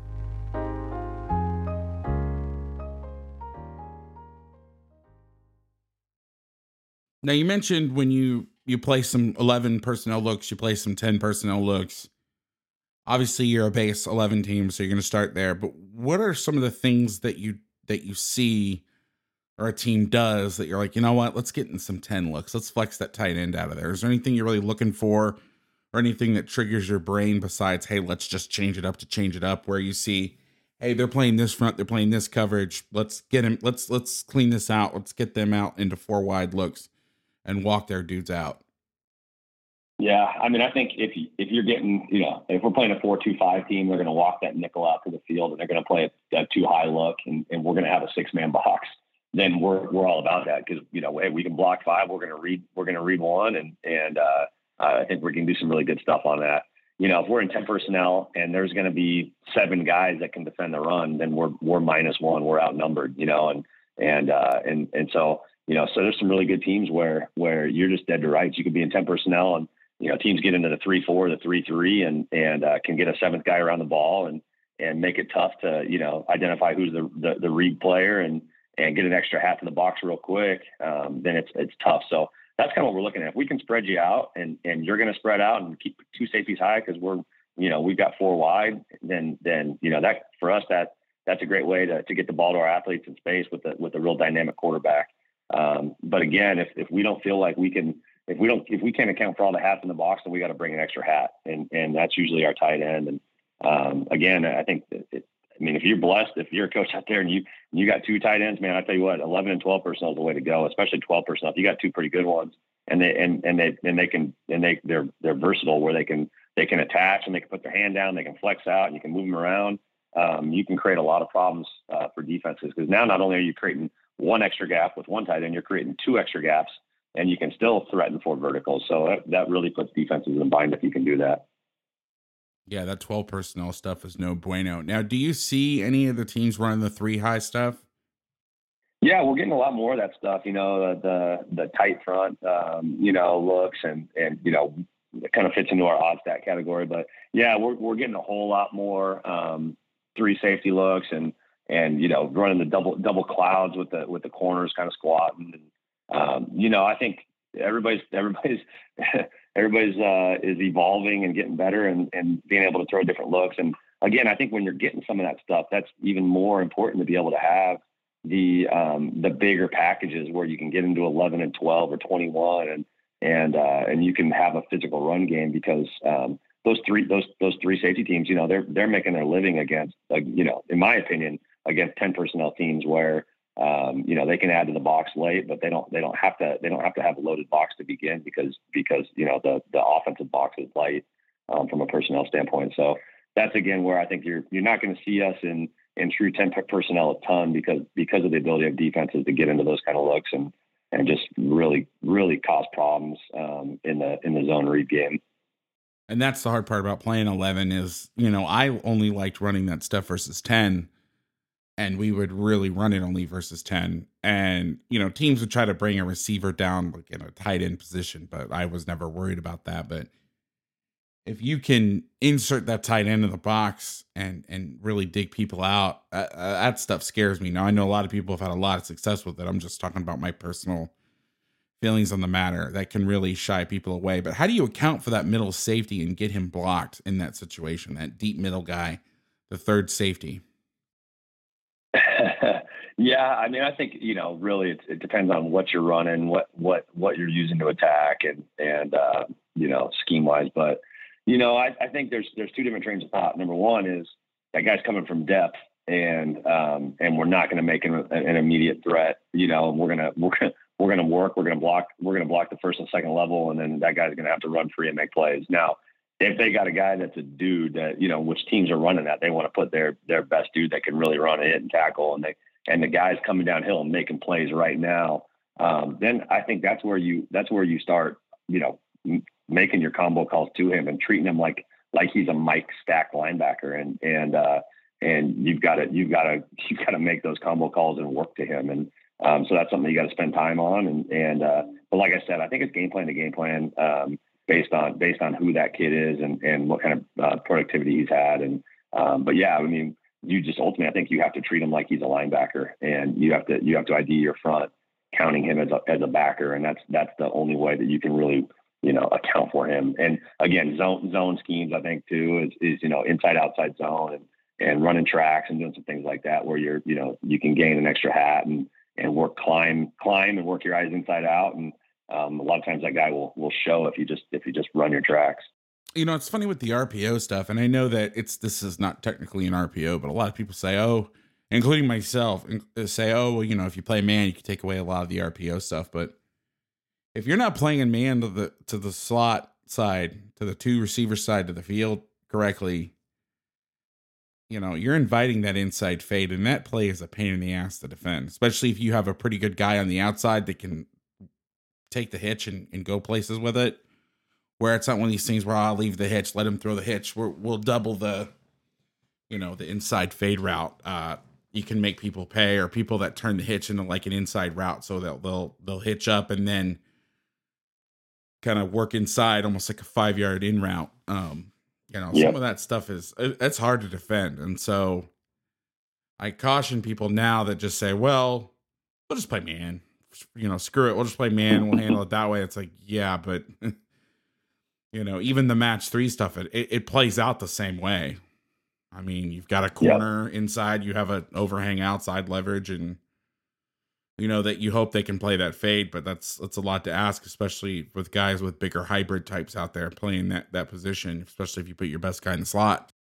Now, you mentioned when you you play some 11 personnel looks, you play some 10 personnel looks. Obviously, you're a base 11 team, so you're going to start there. But what are some of the things that you that you see or a team does that you're like, you know what? Let's get in some 10 looks. Let's flex that tight end out of there. Is there anything you're really looking for or anything that triggers your brain besides, hey, let's just change it up to change it up where you see, hey, they're playing this front, they're playing this coverage. Let's get him, let's let's clean this out. Let's get them out into four wide looks and walk their dudes out. Yeah, I mean, I think if if you're getting, you know, if we're playing a four-two-five team, they're going to walk that nickel out to the field, and they're going to play a, a two high look, and, and we're going to have a six-man box. Then we're we're all about that because you know, hey, we can block five. We're going to read we're going to read one, and and uh, I think we can do some really good stuff on that. You know, if we're in ten personnel and there's going to be seven guys that can defend the run, then we're we're minus one. We're outnumbered. You know, and and uh, and and so you know, so there's some really good teams where where you're just dead to rights. You could be in ten personnel, and you know, teams get into the three four, the three three, and and uh, can get a seventh guy around the ball and and make it tough to you know identify who's the the, the read player and and get an extra hat in the box real quick. Um, then it's it's tough. So that's kind of what we're looking at. If we can spread you out and and you're going to spread out and keep two safeties high because we're you know we've got four wide, then then you know that for us that that's a great way to to get the ball to our athletes in space with the with a real dynamic quarterback. Um, but again, if, if we don't feel like we can, if we don't, if we can't account for all the hats in the box, then we got to bring an extra hat, and and that's usually our tight end. And um, again, I think, it, I mean, if you're blessed, if you're a coach out there and you you got two tight ends, man, I tell you what, 11 and 12 personnel is the way to go, especially 12 personnel. If you got two pretty good ones, and they and and they and they can and they they're they're versatile where they can they can attach and they can put their hand down, they can flex out, and you can move them around. Um, you can create a lot of problems uh, for defenses because now not only are you creating one extra gap with one tight end, you're creating two extra gaps, and you can still threaten four verticals. So that, that really puts defenses in bind if you can do that. Yeah, that 12 personnel stuff is no bueno. Now, do you see any of the teams running the three high stuff? Yeah, we're getting a lot more of that stuff. You know, the the, the tight front, um, you know, looks and and you know, it kind of fits into our odd stack category. But yeah, we're we're getting a whole lot more um, three safety looks and and you know running the double double clouds with the with the corners kind of squatting. And um, you know I think everybody's everybody's <laughs> everybody's uh, is evolving and getting better and and being able to throw different looks. And again I think when you're getting some of that stuff that's even more important to be able to have the um, the bigger packages where you can get into 11 and 12 or 21 and and uh, and you can have a physical run game because um, those three those those three safety teams you know they're they're making their living against like you know in my opinion against 10 personnel teams where um, you know they can add to the box late, but they don't they don't have to they don't have to have a loaded box to begin because because you know the the offensive box is light um, from a personnel standpoint. So that's again where I think you're you're not going to see us in in true ten personnel a ton because because of the ability of defenses to get into those kind of looks and and just really really cause problems um, in the in the zone read game. And that's the hard part about playing eleven is you know I only liked running that stuff versus ten, and we would really run it only versus ten. And you know teams would try to bring a receiver down like in a tight end position, but I was never worried about that. But if you can insert that tight end in the box and and really dig people out, uh, uh, that stuff scares me. Now I know a lot of people have had a lot of success with it. I'm just talking about my personal feelings on the matter that can really shy people away. But how do you account for that middle safety and get him blocked in that situation? That deep middle guy, the third safety. <laughs> yeah, I mean, I think you know, really, it, it depends on what you're running, what what what you're using to attack, and and uh, you know, scheme wise, but you know, I, I think there's there's two different trains of thought. Number one is that guy's coming from depth, and um, and we're not going to make an, an immediate threat. You know, we're gonna we're gonna we're gonna work. We're gonna block. We're gonna block the first and second level, and then that guy's gonna have to run free and make plays. Now, if they got a guy that's a dude that you know, which teams are running that, they want to put their their best dude that can really run it and tackle, and they and the guys coming downhill and making plays right now. Um, then I think that's where you that's where you start. You know, making your combo calls to him and treating him like like he's a Mike Stack linebacker, and and uh, and you've got to you've got to <laughs> you've got to make those combo calls and work to him, and um, so that's something you got to spend time on, and and uh, but like I said, I think it's game plan to game plan um, based on based on who that kid is and and what kind of uh, productivity he's had, and um, but yeah, I mean, you just ultimately I think you have to treat him like he's a linebacker, and you have to you have to ID your front, counting him as a as a backer, and that's that's the only way that you can really you know, account for him. And again, zone zone schemes, I think too, is, is you know, inside outside zone and, and running tracks and doing some things like that where you're, you know, you can gain an extra hat and, and work climb, climb and work your eyes inside out. And um, a lot of times that guy will, will show if you just, if you just run your tracks. You know, it's funny with the RPO stuff. And I know that it's, this is not technically an RPO, but a lot of people say, oh, including myself, say, oh, well, you know, if you play man, you can take away a lot of the RPO stuff. But if you're not playing in man to the to the slot side, to the two receiver side to the field correctly, you know, you're inviting that inside fade, and that play is a pain in the ass to defend, especially if you have a pretty good guy on the outside that can take the hitch and, and go places with it. Where it's not one of these things where I'll leave the hitch, let him throw the hitch. we will double the, you know, the inside fade route. Uh, you can make people pay, or people that turn the hitch into like an inside route, so they'll they'll they'll hitch up and then kind of work inside almost like a five yard in route. Um, you know, some of that stuff is it's hard to defend. And so I caution people now that just say, well, we'll just play man. You know, screw it. We'll just play man. We'll handle it that way. It's like, yeah, but <laughs> you know, even the match three stuff, it, it plays out the same way. I mean, you've got a corner yep. inside, you have an overhang outside leverage, and you know that you hope they can play that fade, but that's that's a lot to ask, especially with guys with bigger hybrid types out there playing that that position, especially if you put your best guy in the slot.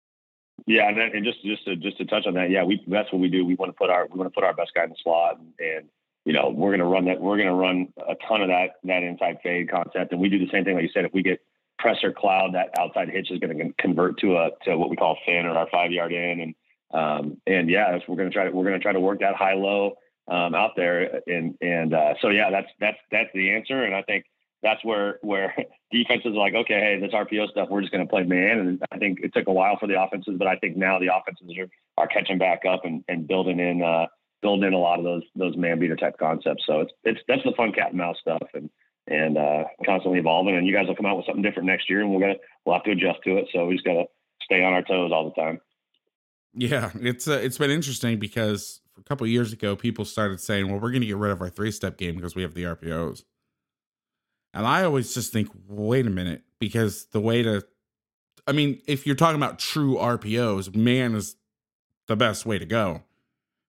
Yeah, and, and just just to just to touch on that, yeah, we that's what we do. We want to put our we want to put our best guy in the slot, and, and you know we're going to run that. We're going to run a ton of that that inside fade concept, and we do the same thing. Like you said, if we get pressure cloud, that outside hitch is going to convert to a to what we call fin or our five yard in, and um, and yeah, we're going to try to we're going to try to work that high low um, out there. And and uh, so yeah, that's that's that's the answer. And I think that's where where <laughs> defenses are like, okay, hey, this RPO stuff, we're just going to play man. And I think it took a while for the offenses, but I think now the offenses are, are catching back up and, and building in uh, building in a lot of those those man beater type concepts. So it's it's that's the fun cat and mouse stuff and and uh, constantly evolving. And you guys will come out with something different next year, and we're gonna we'll have to adjust to it. So we just gotta stay on our toes all the time. Yeah, it's uh, it's been interesting because a couple years ago, people started saying, "Well, we're to get rid of our three-step game because we have the RPOs." And I always just think, "Wait a minute," because the way to, I mean, if you're talking about true RPOs, man is the best way to go.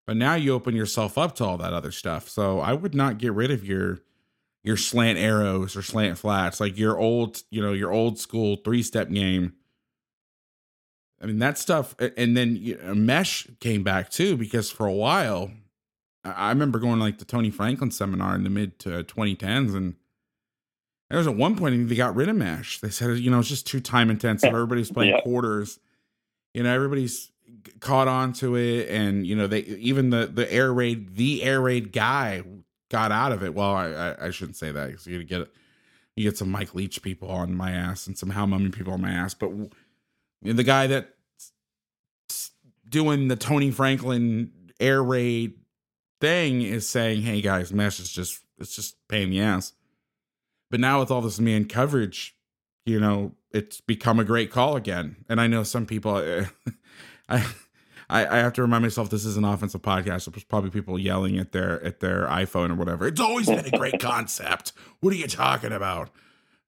But now you open yourself up to all that other stuff. So I would not get rid of your your slant arrows or slant flats, like your old, you know, your old school three-step game I mean, that stuff. And then you uh, know, mesh came back too, because for a while, I remember going like the Tony Franklin seminar in the mid to 2010s. And there was at one point they got rid of mesh. They said, you know, it's just too time intensive. <laughs> Everybody's playing yeah. quarters. you know everybody's caught on to it and you know they even the the air raid the air raid guy got out of it. Well i i, I shouldn't say that because you get you get some mike leach people on my ass and some Hal Mumme people on my ass but the guy that doing the tony franklin air raid thing is saying hey guys mesh is just it's just pain in the ass. But now with all this man coverage you know it's become a great call again. And i know some people <laughs> I, I, have to remind myself this is an offensive podcast. So there's probably people yelling at their at their iPhone or whatever. It's always been a great <laughs> concept. What are you talking about?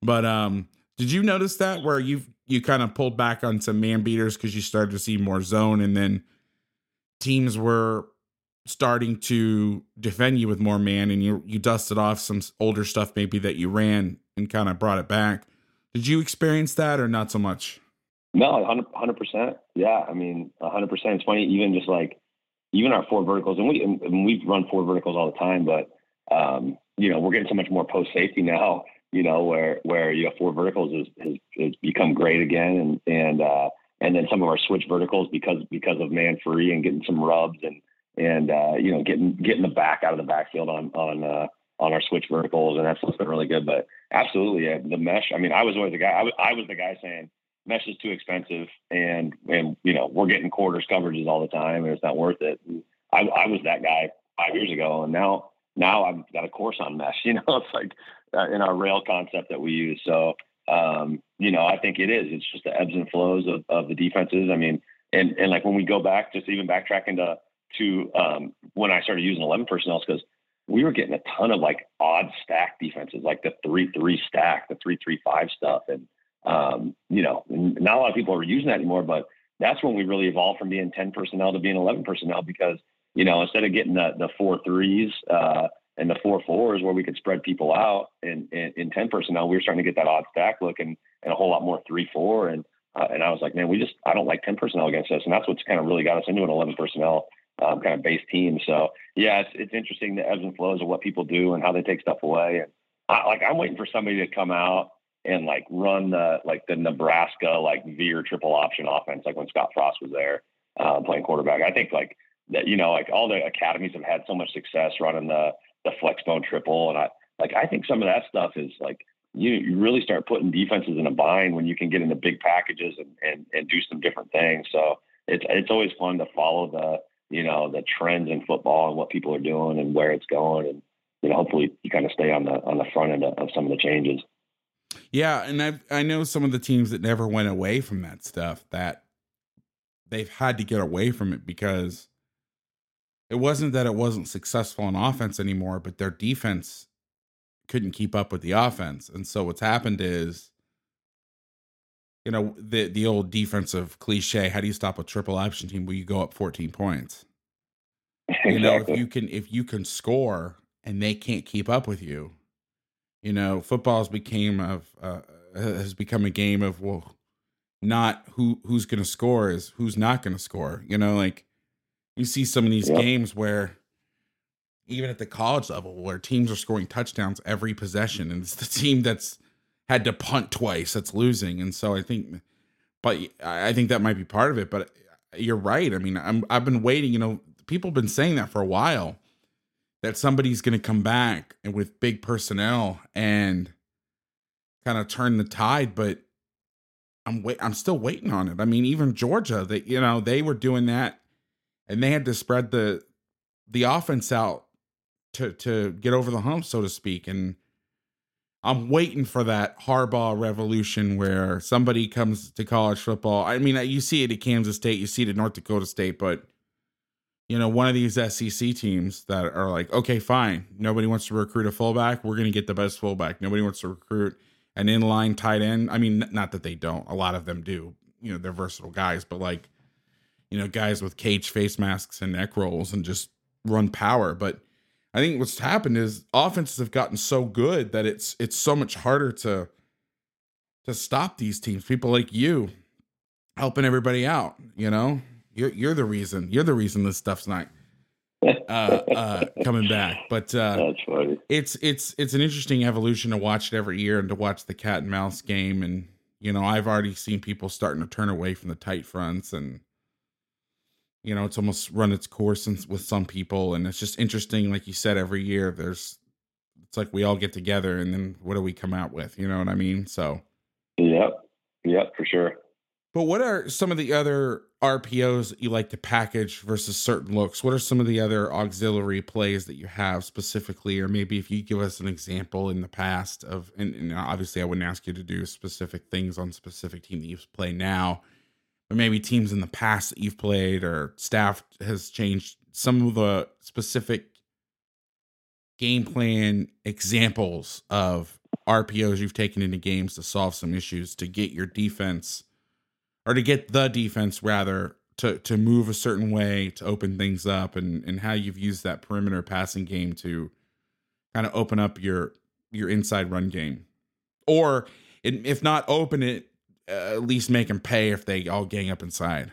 But um, did you notice that where you you kind of pulled back on some man beaters because you started to see more zone, and then teams were starting to defend you with more man, and you you dusted off some older stuff maybe that you ran and kind of brought it back. Did you experience that or not so much? No, hundred percent. Yeah, I mean, hundred percent. It's funny, even just like even our four verticals, and we and we run four verticals all the time, but um, you know, we're getting so much more post safety now. You know, where where you have four verticals has, has become great again, and and uh, and then some of our switch verticals because because of man free and getting some rubs and and uh, you know getting getting the back out of the backfield on on uh, on our switch verticals, and that's been really good. But absolutely, yeah, the mesh. I mean, I was always the guy. I was, I was the guy saying mesh is too expensive and and you know we're getting quarters coverages all the time and it's not worth it. I, I was that guy five years ago and now now I've got a course on mesh <laughs> you know it's like uh, in our rail concept that we use. So um, you know I think it is it's just the ebbs and flows of, of the defenses. I mean and and like when we go back just even backtracking to to um, when I started using 11 personnel because we were getting a ton of like odd stack defenses like the three three stack the three three five stuff and um, you know, not a lot of people are using that anymore, but that's when we really evolved from being 10 personnel to being 11 personnel because, you know, instead of getting the, the four threes uh, and the four fours where we could spread people out in, in, in 10 personnel, we were starting to get that odd stack look and, and a whole lot more three, four. And, uh, and I was like, man, we just, I don't like 10 personnel against us. And that's what's kind of really got us into an 11 personnel um, kind of base team. So yeah, it's, it's interesting the ebbs and flows of what people do and how they take stuff away. And I, like, I'm waiting for somebody to come out and like run the like the Nebraska like veer triple option offense, like when Scott Frost was there uh, playing quarterback. I think like that, you know, like all the academies have had so much success running the the flex bone triple, and I like I think some of that stuff is like you you really start putting defenses in a bind when you can get into big packages and and and do some different things. So it's it's always fun to follow the you know the trends in football and what people are doing and where it's going and you know hopefully you kind of stay on the on the front end of, of some of the changes. Yeah, and I I know some of the teams that never went away from that stuff that they've had to get away from it because it wasn't that it wasn't successful in offense anymore, but their defense couldn't keep up with the offense. And so what's happened is you know, the the old defensive cliche, how do you stop a triple option team where you go up 14 points? Exactly. You know, if you can if you can score and they can't keep up with you, you know, football's became of uh, has become a game of well, not who who's going to score is who's not going to score. You know, like you see some of these yep. games where even at the college level where teams are scoring touchdowns every possession and it's the team that's had to punt twice that's losing and so i think but i think that might be part of it but you're right i mean i'm i've been waiting you know people have been saying that for a while that somebody's going to come back and with big personnel and kind of turn the tide but i'm wait i'm still waiting on it. I mean even georgia they you know they were doing that and they had to spread the the offense out to to get over the hump so to speak and i'm waiting for that harbaugh revolution where somebody comes to college football. I mean you see it at kansas state you see it at north dakota state but you know, one of these SEC teams that are like, okay, fine, nobody wants to recruit a fullback. We're going to get the best fullback. Nobody wants to recruit an inline tight end. I mean, not that they don't. A lot of them do. You know, they're versatile guys, but like, you know, guys with cage face masks and neck rolls and just run power. But I think what's happened is offenses have gotten so good that it's it's so much harder to to stop these teams. People like you helping everybody out, you know? You're you're the reason. You're the reason this stuff's not uh, uh, coming back. But uh, that's funny. It's it's it's an interesting evolution to watch it every year and to watch the cat and mouse game and You know, I've already seen people starting to turn away from the tight fronts and you know, it's almost run its course with some people and it's just interesting like you said every year there's it's like we all get together and then what do we come out with, you know what I mean? So Yep. Yep, for sure. But what are some of the other RPOs that you like to package versus certain looks? What are some of the other auxiliary plays that you have specifically, or maybe if you give us an example in the past of, and, and obviously I wouldn't ask you to do specific things on specific team that you play now, but maybe teams in the past that you've played or staff has changed some of the specific game plan examples of RPOs you've taken into games to solve some issues to get your defense or to get the defense rather to to move a certain way to open things up and and how you've used that perimeter passing game to kind of open up your your inside run game. Or if not open it uh, at least make them pay if they all gang up inside.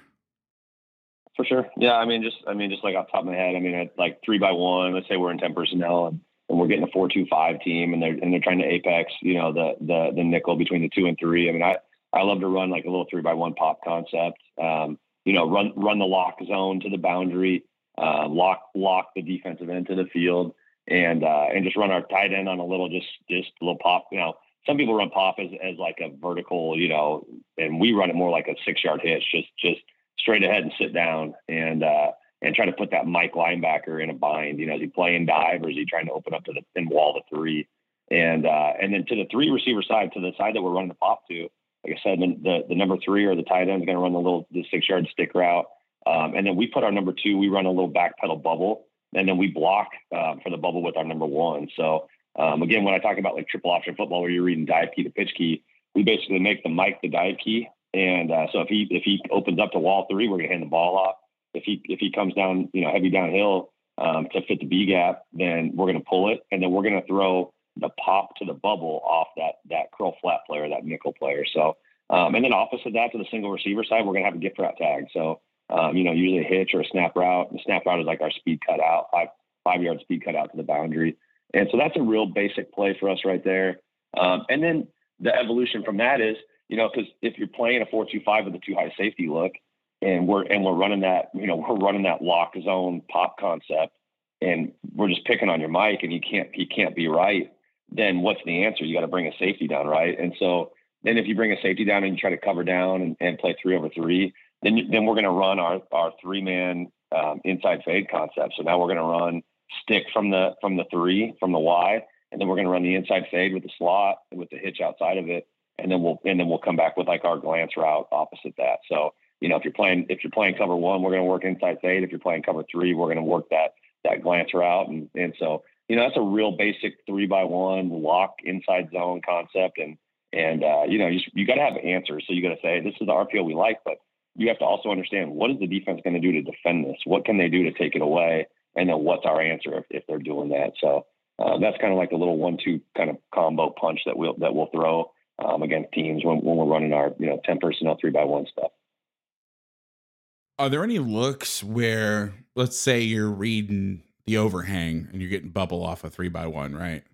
For sure. Yeah i mean just i mean just like off top of my head i mean at like three by one let's say we're in 10 personnel and, and we're getting a four two five team and they're and they're trying to apex you know the the the nickel between the two and three. I mean i I love to run like a little three by one pop concept. Um, you know, run run the lock zone to the boundary, uh, lock lock the defensive end to the field, and uh, and just run our tight end on a little just just a little pop. You know, some people run pop as, as like a vertical, you know, and we run it more like a six yard hitch, just just straight ahead and sit down and uh, and try to put that Mike linebacker in a bind. You know, is he playing dive or is he trying to open up to the and wall the three? And uh, and then to the three receiver side, to the side that we're running the pop to, like I said, the, the, the number three or the tight end is going to run the little the six yard stick route. Um, and then we put our number two, we run a little back pedal bubble, and then we block uh, for the bubble with our number one. So um, again, when I talk about like triple option football, where you're reading dive key to pitch key, we basically make the Mike the dive key. And uh, so if he if he opens up to wall three, we're going to hand the ball off. If he if he comes down, you know, heavy downhill um, to fit the B gap, then we're going to pull it, and then we're going to throw the pop to the bubble off that that curl flat player, that nickel player. So, um, and then opposite that to the single receiver side, we're gonna have a gift route tag. So, um, you know, usually a hitch or a snap route. The snap route is like our speed cut out, five five yard speed cut out to the boundary. And so that's a real basic play for us right there. Um, and then the evolution from that is, you know, because if you're playing a four two five with a two high safety look, and we're and we're running that, you know, we're running that lock zone pop concept, and we're just picking on your Mike, and you can't you can't be right then what's the answer? You got to bring a safety down, right? And so then if you bring a safety down and you try to cover down and, and play three over three, then then we're going to run our our three man um, inside fade concept. So now we're going to run stick from the from the three from the Y, and then we're going to run the inside fade with the slot with the hitch outside of it, and then we'll and then we'll come back with like our glance route opposite that. So you know if you're playing if you're playing cover one, we're going to work inside fade. If you're playing cover three, we're going to work that that glance route, and and so you know, that's a real basic three by one lock inside zone concept. And, and, uh, you know, you, you got to have answers. So you got to say, this is the RPO we like, but you have to also understand what is the defense going to do to defend this? What can they do to take it away? And then what's our answer if, if they're doing that? So uh, that's kind of like a little one-two kind of combo punch that we'll that we'll throw um, against teams when, when we're running our you know ten personnel three by one stuff. Are there any looks where, let's say, you're reading the overhang and you're getting bubble off a three by one, right?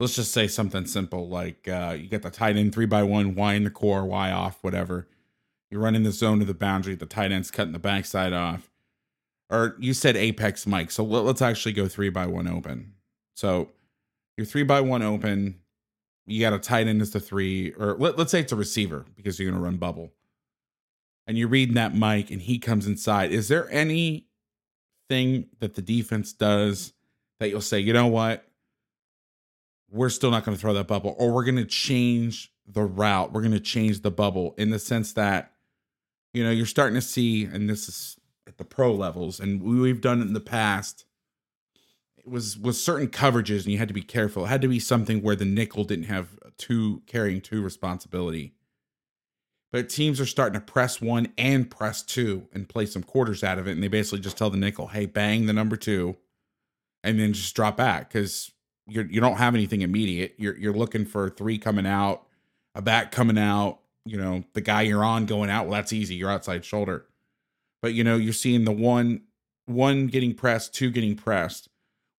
Let's just say something simple like uh, you get the tight end three by one, Y in the core, Y off, whatever. You're running the zone to the boundary, the tight end's cutting the backside off. Or you said apex Mike, so let, us actually go three by one open. So you're three by one open. You got a tight end as the three, or let, let's say it's a receiver because you're going to run bubble. And you're reading that Mike, and he comes inside. Is there any thing that the defense does that you'll say, you know what? We're still not going to throw that bubble, or we're going to change the route. We're going to change the bubble in the sense that, you know, you're starting to see, and this is at the pro levels, and we've done it in the past. It was with certain coverages, and you had to be careful. It had to be something where the nickel didn't have two carrying two responsibility but teams are starting to press one and press two and play some quarters out of it. And they basically just tell the nickel, hey, bang the number two, and then just drop back because you're you don't have anything immediate. You're you're looking for three coming out, a back coming out, you know, the guy you're on going out. Well, that's easy. You're outside shoulder. But you know, you're seeing the one one getting pressed, two getting pressed.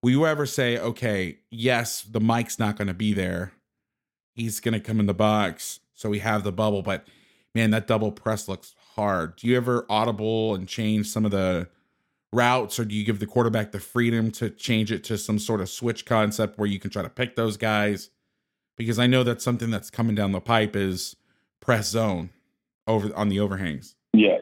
Will you ever say, okay, yes, the Mike's not going to be there. He's going to come in the box so we have the bubble. But man, that double press looks hard. Do you ever audible and change some of the routes, or do you give the quarterback the freedom to change it to some sort of switch concept where you can try to pick those guys? Because I know that's something that's coming down the pipe is press zone over on the overhangs. Yeah.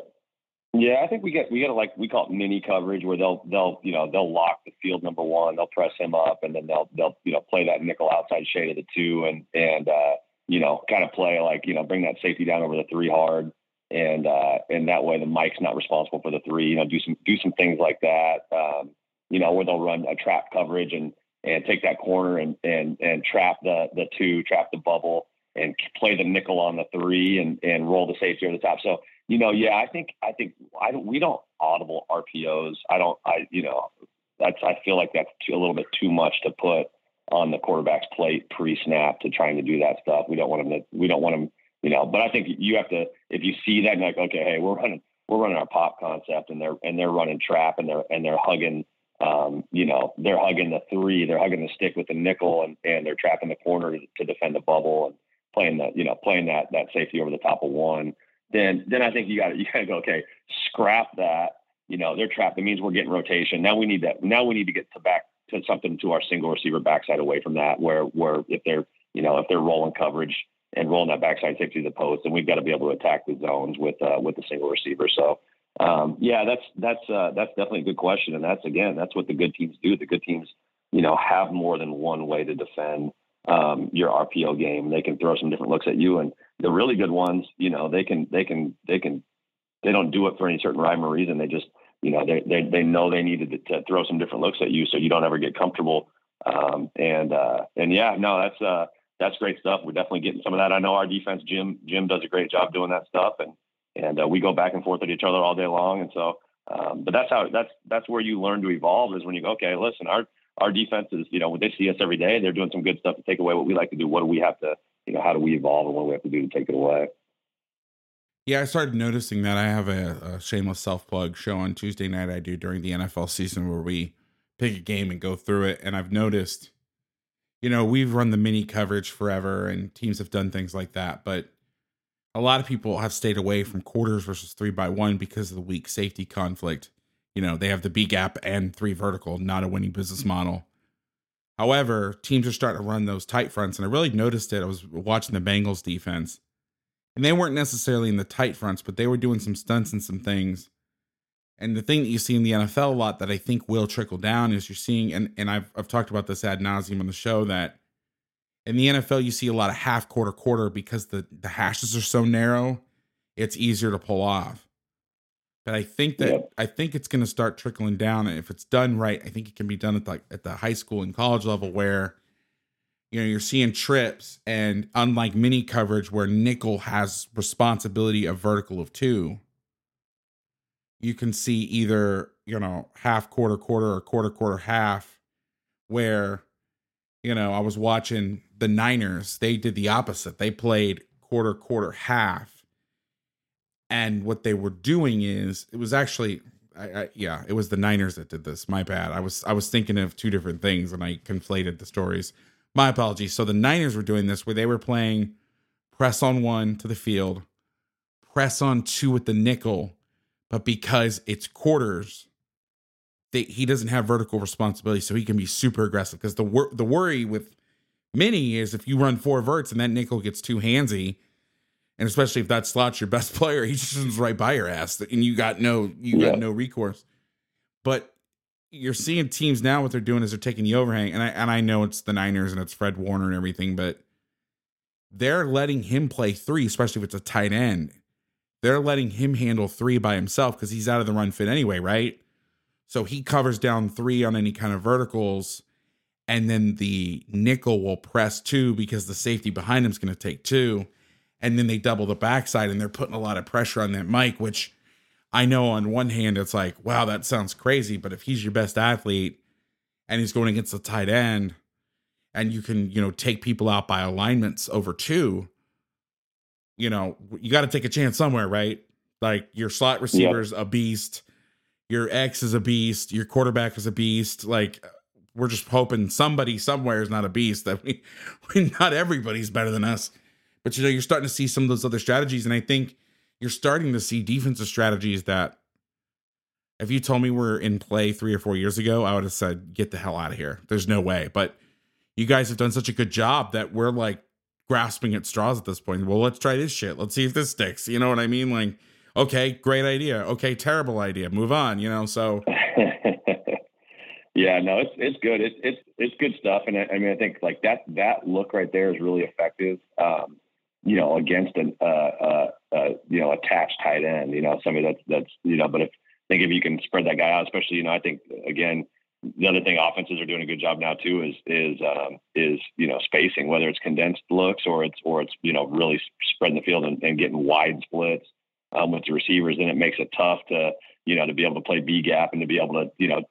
Yeah, I think we get we get like we call it mini coverage where they'll they'll you know they'll lock the field number one, they'll press him up, and then they'll they'll you know play that nickel outside shade of the two, and and uh, you know kind of play like you know bring that safety down over the three hard, and uh, and that way the Mike's not responsible for the three. You know, do some do some things like that. Um, you know, where they'll run a trap coverage and and take that corner and and and trap the the two, trap the bubble, and play the nickel on the three, and and roll the safety over the top. So you know, yeah, I think I think I don't, we don't audible RPOs. I don't. I you know, that's I feel like that's too, a little bit too much to put on the quarterback's plate pre-snap to trying to do that stuff. We don't want them to. We don't want them you know. But I think you have to if you see that like, okay, hey, we're running we're running our pop concept and they're and they're running trap and they're and they're hugging um, you know, they're hugging the three, they're hugging the stick with the nickel and, and they're trapping the corner to, defend the bubble and playing that, you know, playing that that safety over the top of one, then then I think you gotta, you gotta go, okay, scrap that. You know, they're trapped. That means we're getting rotation. Now we need that. Now we need to get to back to something to our single receiver backside away from that, where where if they're you know if they're rolling coverage, and rolling that backside safety to the post, then we've got to be able to attack the zones with uh, with the single receiver. So, um, yeah, that's that's uh, that's definitely a good question, and that's again that's what the good teams do. The good teams, you know, have more than one way to defend um, your RPO game. They can throw some different looks at you, and the really good ones, you know, they can they can they can they don't do it for any certain rhyme or reason. They just you know they they they know they needed to, to throw some different looks at you, so you don't ever get comfortable. Um, and uh, and yeah, no, that's uh, that's great stuff. We're definitely getting some of that. I know our defense, Jim, Jim does a great job doing that stuff, and and uh, we go back and forth at each other all day long. And so, um, but that's how that's that's where you learn to evolve is when you go, okay, listen, our our defense is, you know, when they see us every day, they're doing some good stuff to take away what we like to do. What do we have to, you know, how do we evolve and what do we have to do to take it away? Yeah, I started noticing that I have a, a shameless self plug show on Tuesday night I do during the NFL season where we pick a game and go through it. And I've noticed you know, we've run the mini coverage forever and teams have done things like that, but a lot of people have stayed away from quarters versus three by one because of the weak safety conflict. You know, they have the B gap and three vertical, not a winning business model. However, teams are starting to run those tight fronts, and I really noticed it. I was watching the Bengals defense, and they weren't necessarily in the tight fronts, but they were doing some stunts and some things and the thing that you see in the NFL a lot that I think will trickle down is you're seeing, and, and I've, I've talked about this ad nauseum on the show that in the NFL, you see a lot of half quarter quarter because the, the hashes are so narrow, it's easier to pull off. But I think that yep. I think it's going to start trickling down, and if it's done right, I think it can be done at the at the high school and college level where you know you're seeing trips, and unlike mini coverage where nickel has responsibility of vertical of two, you can see either you know half quarter quarter or quarter quarter half where you know i was watching the niners they did the opposite. They played quarter quarter half. And what they were doing is it was actually I, I, yeah it was the niners that did this. My bad. I was i was thinking of two different things and i conflated the stories my apologies so the niners were doing this where they were playing press on one to the field press on two with the nickel but because it's quarters, they, he doesn't have vertical responsibility, so he can be super aggressive. Because the wor- the worry with mini is if you run four verts and that nickel gets too handsy, and especially if that slot's your best <laughs> player, he just runs right by your ass, and you got no you got no recourse. But you're seeing teams now what they're doing is they're taking the overhang, and I and I know it's the Niners and it's Fred Warner and everything, but they're letting him play three, especially if it's a tight end they're letting him handle three by himself because he's out of the run fit anyway, right? So he covers down three on any kind of verticals, and then the nickel will press two because the safety behind him is going to take two. And then they double the backside and they're putting a lot of pressure on that Mike, which I know on one hand it's like, wow, that sounds crazy. But if he's your best athlete and he's going against the tight end and you can, you know, take people out by alignments over two, you know, you got to take a chance somewhere, right? Like your slot receiver's yep. a beast, your X is a beast, your quarterback is a beast. Like uh, we're just hoping somebody somewhere is not a beast. That we, <laughs> we not everybody's better than us. But you know, you're starting to see some of those other strategies, and I think you're starting to see defensive strategies that if you told me we're in play three or four years ago, I would have said, get the hell out of here. There's no way. But you guys have done such a good job that we're like grasping at straws at this point. Well, let's try this shit. Let's see if this sticks. You know what I mean? Like, okay, great idea. Okay, terrible idea. Move on, you know? So <laughs> Yeah, no, it's it's good. It's it's it's good stuff, and I, I mean, I think like that that look right there is really effective. Um, you know, against an uh, uh, uh, you know attached tight end. You know, somebody that's that's you know, but if I think if you can spread that guy out, especially you know, I think again, the other thing offenses are doing a good job now too is is um, is you know spacing, whether it's condensed looks or it's or it's you know really spreading the field and, and getting wide splits um, with the receivers. Then it makes it tough to you know to be able to play B gap and to be able to you know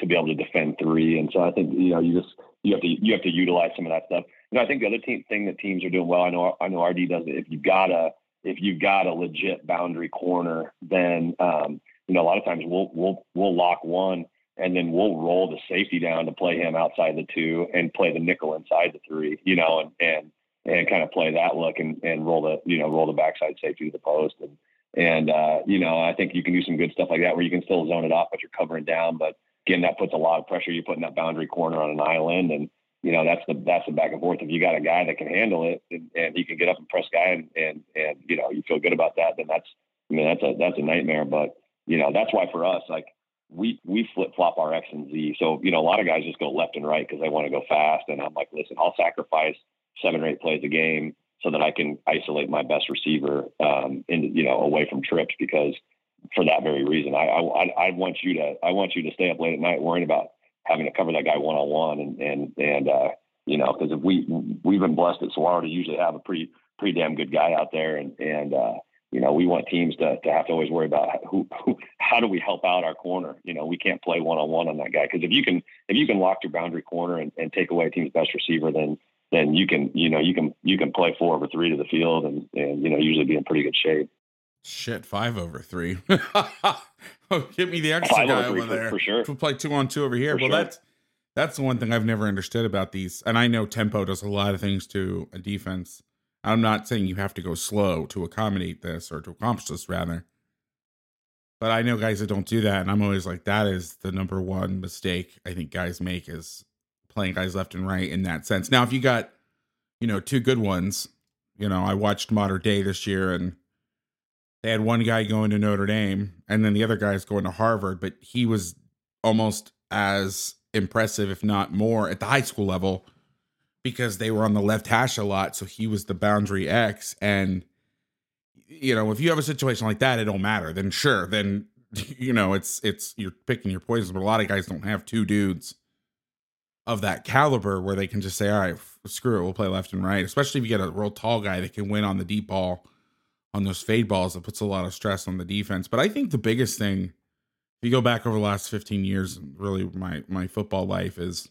to be able to defend three. And so I think you know you just you have to you have to utilize some of that stuff. You know, I think the other thing that teams are doing well. I know I know RD does it. If you got a if you've got a legit boundary corner, then um, you know a lot of times we'll we'll we'll lock one and then we'll roll the safety down to play him outside the two and play the nickel inside the three. You know, and and and kind of play that look and and roll the you know roll the backside safety to the post and. And uh, you know, I think you can do some good stuff like that where you can still zone it off, but you're covering down. But again, that puts a lot of pressure. You're putting that boundary corner on an island, and you know that's the that's the back and forth. If you got a guy that can handle it and, and he can get up and press guy, and and and you know you feel good about that, then that's I mean that's a that's a nightmare. But you know that's why for us, like we we flip flop our X and Z. So you know a lot of guys just go left and right because they want to go fast, and I'm like, listen, I'll sacrifice seven or eight plays a game so that I can isolate my best receiver um, in you know away from trips because for that very reason. I, I I want you to I want you to stay up late at night worrying about having to cover that guy one on one and and and uh, you know because if we we've been blessed at Saguaro to usually have a pretty pretty damn good guy out there and and uh, you know we want teams to to have to always worry about who, who how do we help out our corner you know we can't play one on one on that guy because if you can if you can lock your boundary corner and, and take away a team's best receiver then then you can you know you can you can play four over three to the field and and you know usually be in pretty good shape. Shit, five over three. <laughs> oh, give me the oh, extra Five guy over over for- there. for sure. We'll play two on two over here. For well, sure. that's that's the one thing I've never understood about these. And I know tempo does a lot of things to a defense. I'm not saying you have to go slow to accommodate this or to accomplish this, rather. But I know guys that don't do that, and I'm always like, that is the number one mistake I think guys make is playing guys left and right in that sense. Now, if you got, you know, two good ones, you know, I watched Mater Dei this year, and they had one guy going to Notre Dame, and then the other guy's going to Harvard, but he was almost as impressive, if not more, at the high school level because they were on the left hash a lot. So he was the boundary X. And, you know, if you have a situation like that, it don't matter. Then sure, then, <laughs> you know, it's, it's, you're picking your poisons. But a lot of guys don't have two dudes of that caliber where they can just say, all right, screw it, we'll play left and right. Especially if you get a real tall guy that can win on the deep ball on those fade balls, that puts a lot of stress on the defense. But I think the biggest thing, if you go back over the last 15 years, really my my football life is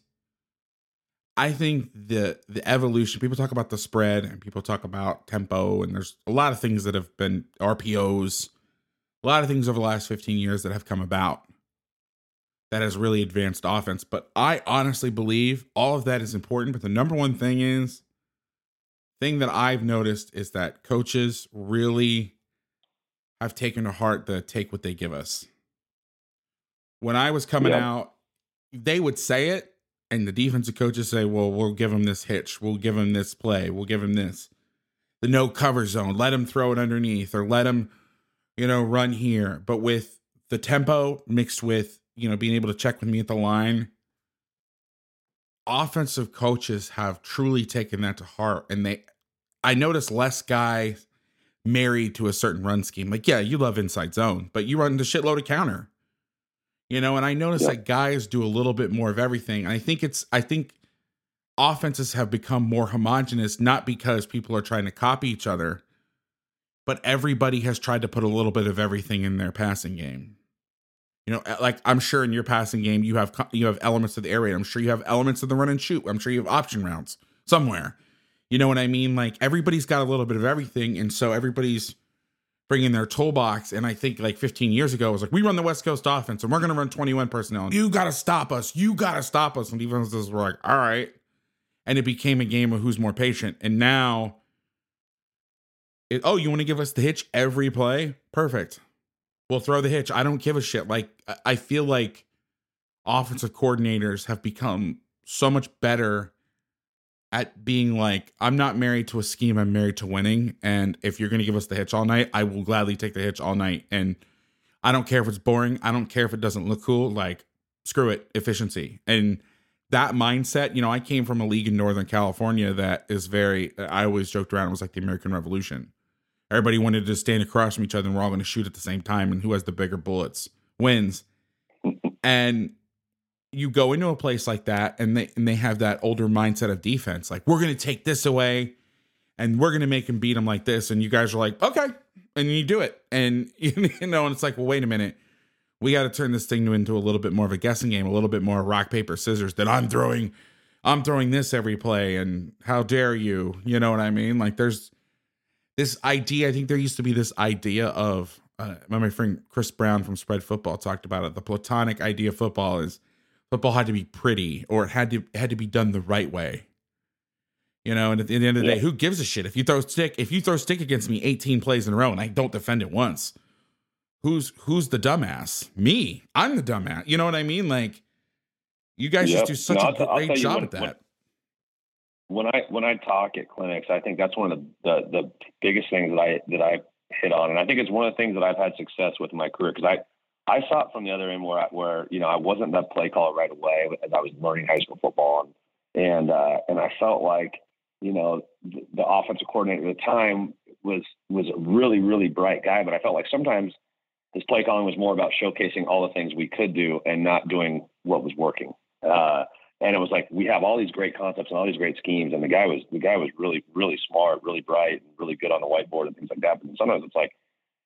I think the the evolution. People talk about the spread, and people talk about tempo, and there's a lot of things that have been RPOs, a lot of things over the last 15 years that have come about that has really advanced offense. But I honestly believe all of that is important. But the number one thing is thing that I've noticed is that coaches really have taken to heart the take what they give us. When I was coming Yeah. out, they would say it, and the defensive coaches say, Well, we'll give him this hitch, we'll give him this play, we'll give him this. The no cover zone, let him throw it underneath, or let him, you know, run here. But with the tempo mixed with, you know, being able to check with me at the line, offensive coaches have truly taken that to heart. And they, I notice less guys married to a certain run scheme. Like, yeah, you love inside zone, but you run the shitload of counter. You know, and I notice Yeah. that guys do a little bit more of everything. And I think it's, I think offenses have become more homogenous, not because people are trying to copy each other, but everybody has tried to put a little bit of everything in their passing game. You know, like I'm sure in your passing game you have you have elements of the air raid. I'm sure you have elements of the run and shoot. I'm sure you have option rounds somewhere. You know what I mean? Like everybody's got a little bit of everything, and so everybody's bringing their toolbox. And I think like 15 years ago, it was like we run the West Coast offense, and we're going to run 21 personnel. You got to stop us. You got to stop us. And defenses were like, all right. And it became a game of who's more patient. And now it, oh, you want to give us the hitch every play? Perfect. We'll throw the hitch. I don't give a shit. Like I feel like offensive coordinators have become so much better at being like, I'm not married to a scheme, I'm married to winning. And if you're gonna give us the hitch all night, I will gladly take the hitch all night. And I don't care if it's boring, I don't care if it doesn't look cool, like screw it, efficiency. And that mindset, you know, I came from a league in Northern California that is very I always joked around, it was like the American Revolution. Everybody wanted to stand across from each other and we're all gonna shoot at the same time, and who has the bigger bullets wins. And you go into a place like that and they and they have that older mindset of defense like we're going to take this away and we're going to make them beat them like this. And you guys are like okay. And you do it. And <laughs> you know and it's like well wait a minute. We got to turn this thing into a little bit more of a guessing game a little bit more rock paper scissors that i'm throwing i'm throwing this every play. And how dare you? You know what i mean? Like there's this idea i think there used to be this idea of uh, my friend chris brown from spread football talked about it. The platonic idea of football is football had to be pretty or it had to it had to be done the right way. You know, and at the end of the yeah. day, who gives a shit if you throw stick if you throw stick against me 18 plays in a row and I don't defend it once? Who's who's the dumbass? Me. I'm the dumbass. You know what I mean? Like you guys yep. just do such no, a great job when, at that. When, when I when I talk at clinics, I think that's one of the, the the biggest things that I that I hit on, and I think it's one of the things that I've had success with in my career because I I saw it from the other end where, I, where you know I wasn't that play caller right away as I was learning high school football, and and, uh, and I felt like you know the, the offensive coordinator at the time was was a really really bright guy, but I felt like sometimes his play calling was more about showcasing all the things we could do and not doing what was working. Uh, and it was like we have all these great concepts and all these great schemes, and the guy was the guy was really really smart, really bright, and really good on the whiteboard and things like that. But sometimes it's like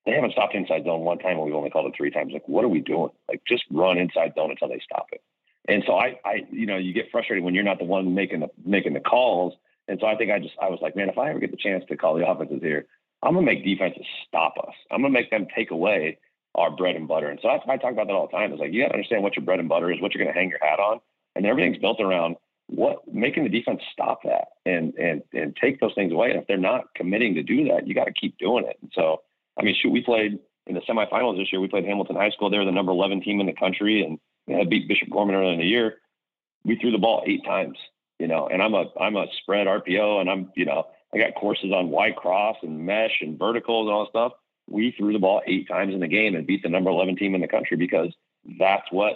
they haven't stopped inside zone one time, and we've only called it three times. Like, what are we doing? Like, just run inside zone until they stop it. And so I, I, you know, you get frustrated when you're not the one making the making the calls. And so I think I just I was like, man, if I ever get the chance to call the offenses here, I'm gonna make defenses stop us. I'm gonna make them take away our bread and butter. And so I, I talk about that all the time. It's like you got to understand what your bread and butter is, what you're gonna hang your hat on, and everything's built around what making the defense stop that and and and take those things away. And if they're not committing to do that, you got to keep doing it. And so I mean, shoot, we played in the semifinals this year. We played Hamilton High School. They were the number 11 team in the country and had beat Bishop Gorman earlier in the year. We threw the ball eight times, you know, and I'm a, I'm a spread RPO and I'm, you know, I got courses on Y cross and mesh and verticals and all that stuff. We threw the ball eight times in the game and beat the number 11 team in the country because that's what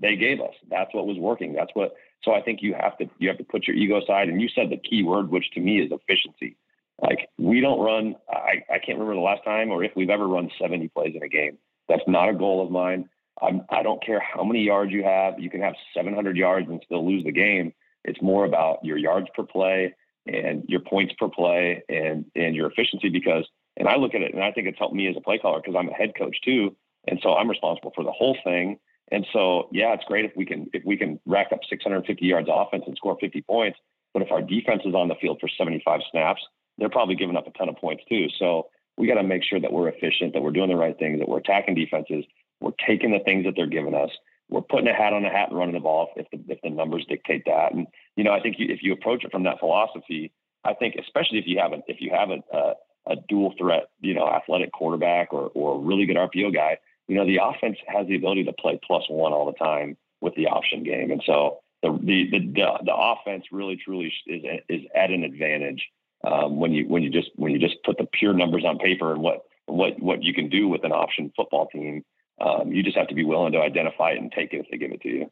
they gave us. That's what was working. That's what, so I think you have to, you have to put your ego aside. And you said the key word, which to me is efficiency. Like we don't run. I, I can't remember the last time or if we've ever run 70 plays in a game. That's not a goal of mine. I'm, I don't care how many yards you have. You can have 700 yards and still lose the game. It's more about your yards per play and your points per play and and your efficiency. Because and I look at it and I think it's helped me as a play caller because I'm a head coach too, and so I'm responsible for the whole thing. And so yeah, it's great if we can if we can rack up 650 yards offense and score 50 points. But if our defense is on the field for 75 snaps they're probably giving up a ton of points too. So we got to make sure that we're efficient, that we're doing the right things, that we're attacking defenses, we're taking the things that they're giving us, we're putting a hat on a hat and running the ball if the if the numbers dictate that. And you know, I think you, if you approach it from that philosophy, I think especially if you have a if you have a, a, a dual threat, you know, athletic quarterback or or a really good RPO guy, you know, the offense has the ability to play plus one all the time with the option game, and so the the the, the offense really truly is is at an advantage um, when you when you just when you just put the pure numbers on paper and what what what you can do with an option football team. Um, you just have to be willing to identify it and take it if they give it to you.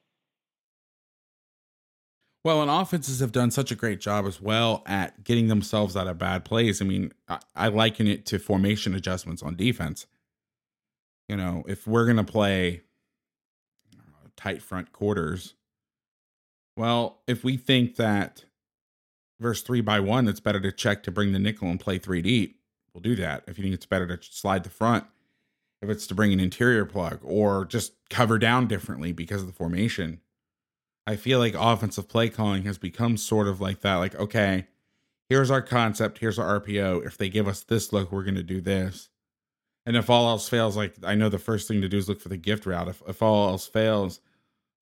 Well, and offenses have done such a great job as well at getting themselves out of bad plays. I mean, I, I liken it to formation adjustments on defense. You know, if we're going to play tight front quarters, well, if we think that versus three by one, it's better to check to bring the nickel and play three deep. We'll do that. If you think it's better to slide the front, if it's to bring an interior plug or just cover down differently because of the formation. I feel like offensive play calling has become sort of like that. Like, okay, here's our concept, here's our RPO. If they give us this look, we're going to do this. And if all else fails, like I know the first thing to do is look for the gift route. If, if all else fails,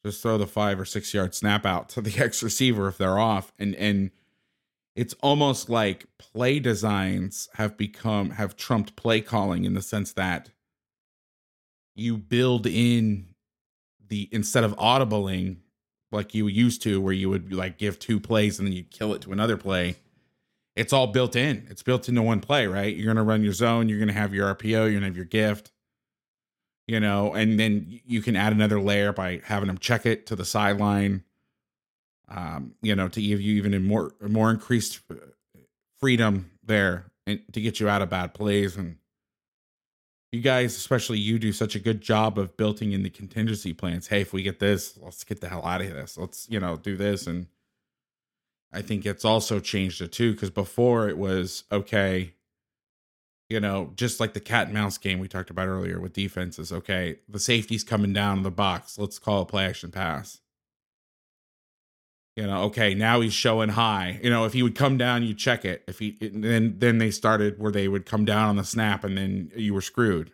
just throw the five or six yard snap out to the <laughs> X receiver if they're off and and it's almost like play designs have become have trumped play calling in the sense that you build in the instead of audibling like you used to where you would like give two plays and then you'd kill it to another play it's all built in. It's built into one play right? You're going to run your zone you're going to have your rpo you're going to have your gift you know and then you can add another layer by having them check it to the sideline um, you know, to give you even more more increased uh, freedom there and to get you out of bad plays. And you guys, especially you, do such a good job of building in the contingency plans. Hey, if we get this, let's get the hell out of this. Let's you know do this. And I think it's also changed it too because before it was okay. You know, just like the cat and mouse game we talked about earlier with defenses. Okay, the safety's coming down in the box. Let's call a play action pass you know okay now he's showing high. You know if he would come down you check it. If he then then they started where they would come down on the snap and then you were screwed.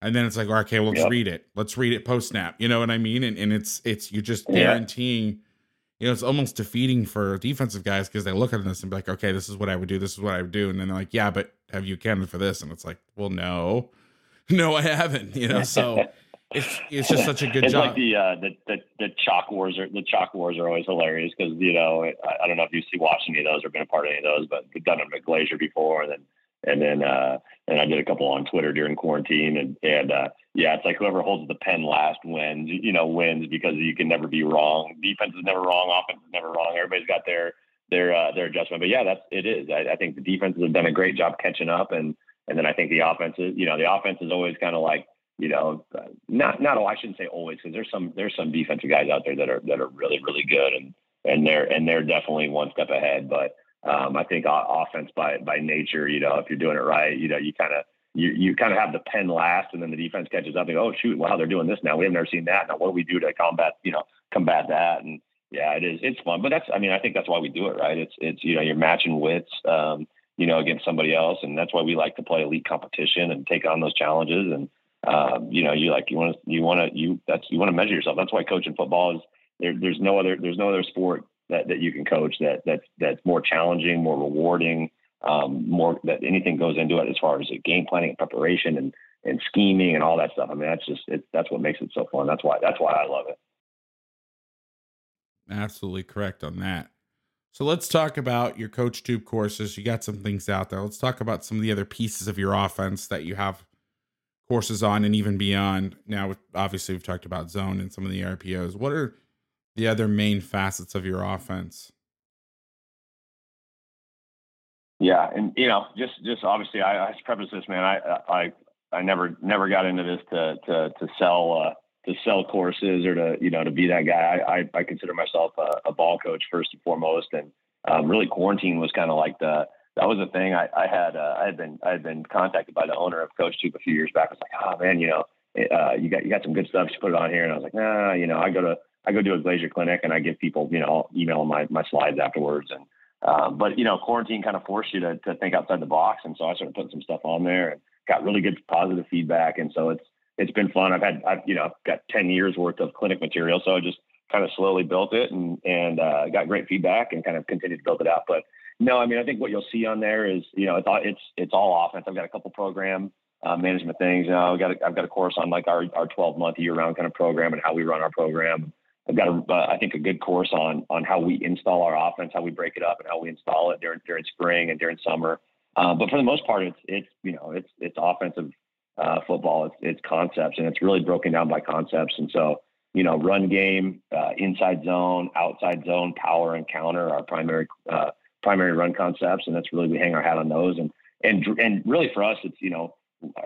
And then it's like okay well, let's yep. read it. Let's read it post snap you know what i mean? And, and it's it's you're just guaranteeing yeah. you know it's almost defeating for defensive guys because they look at this and be like okay this is what i would do this is what i would do. And then they're like yeah but have you accounted for this? And it's like well no. <laughs> No i haven't you know? So it's it's just such a good it's job. like the, uh, the the the chalk wars are the chalk wars are always hilarious because you know I, I, don't know if you see watched any of those or been a part of any of those, but we've done them at Glazier before, and then and then uh, and I did a couple on Twitter during quarantine, and and uh, yeah, it's like whoever holds the pen last wins. You know, wins because you can never be wrong. Defense is never wrong. Offense is never wrong. Everybody's got their their uh, their adjustment. But yeah, that's it is. I, I think the defenses have done a great job catching up, and and then I think the offenses, you know, the offense is always kind of like you know, not not oh, I shouldn't say always because there's some there's some defensive guys out there that are that are really really good and and they're and they're definitely one step ahead. But um, I think offense by by nature, you know, if you're doing it right, you know, you kind of you you kind of have the pen last, and then the defense catches up and go, oh shoot, wow, they're doing this now. We have never seen that. Now what do we do to combat you know combat that? And yeah, it is it's fun, but that's I mean I think that's why we do it, right? It's it's you know you're matching wits. Um, you know, against somebody else, and that's why we like to play elite competition and take on those challenges. And um, you know, you like you want to you want to you that's you want to measure yourself. That's why coaching football is there, there's no other there's no other sport that, that you can coach that that's that's more challenging, more rewarding, um, more that anything goes into it as far as game planning and preparation and and scheming and all that stuff. I mean, that's just it, that's what makes it so fun. That's why that's why I love it. Absolutely correct on that. So let's talk about your CoachTube courses. You got some things out there. Let's talk about some of the other pieces of your offense that you have courses on and even beyond. Now, obviously, we've talked about zone and some of the RPOs. What are the other main facets of your offense? Yeah, and you know, just just obviously, I, I preface this, man. I I I never never got into this to to to sell uh, to sell courses or to you know to be that guy. I I, I consider myself a, a, ball coach first and foremost, and um, really quarantine was kind of like the that was a thing. I, I had uh, I had been I had been contacted by the owner of CoachTube a few years back. I was like, oh man, you know, uh, you got you got some good stuff. You put it on here, and I was like, nah, you know, I go to I go do a Glazier clinic, and I give people, you know, email my my slides afterwards. And um, but you know, quarantine kind of forced you to to think outside the box, and so I started putting some stuff on there and got really good positive feedback. And so it's it's been fun. I've had I've you know got ten years worth of clinic material, so I just kind of slowly built it and and uh, got great feedback and kind of continued to build it out. But no, I mean, I think what you'll see on there is, you know, it's all, it's, it's all offense. I've got a couple program uh, management things. You know, I've got a, I've got a course on like our, our 12 month year round kind of program and how we run our program. I've got a, uh, I think a good course on, on how we install our offense, how we break it up and how we install it during, during spring and during summer. Uh, but for the most part, it's, it's, you know, it's, it's offensive uh, football. It's, it's concepts and it's really broken down by concepts. And so, you know, run game, uh, inside zone, outside zone, power and counter, our primary, uh, primary run concepts, and that's really we hang our hat on those. And and and really for us, it's you know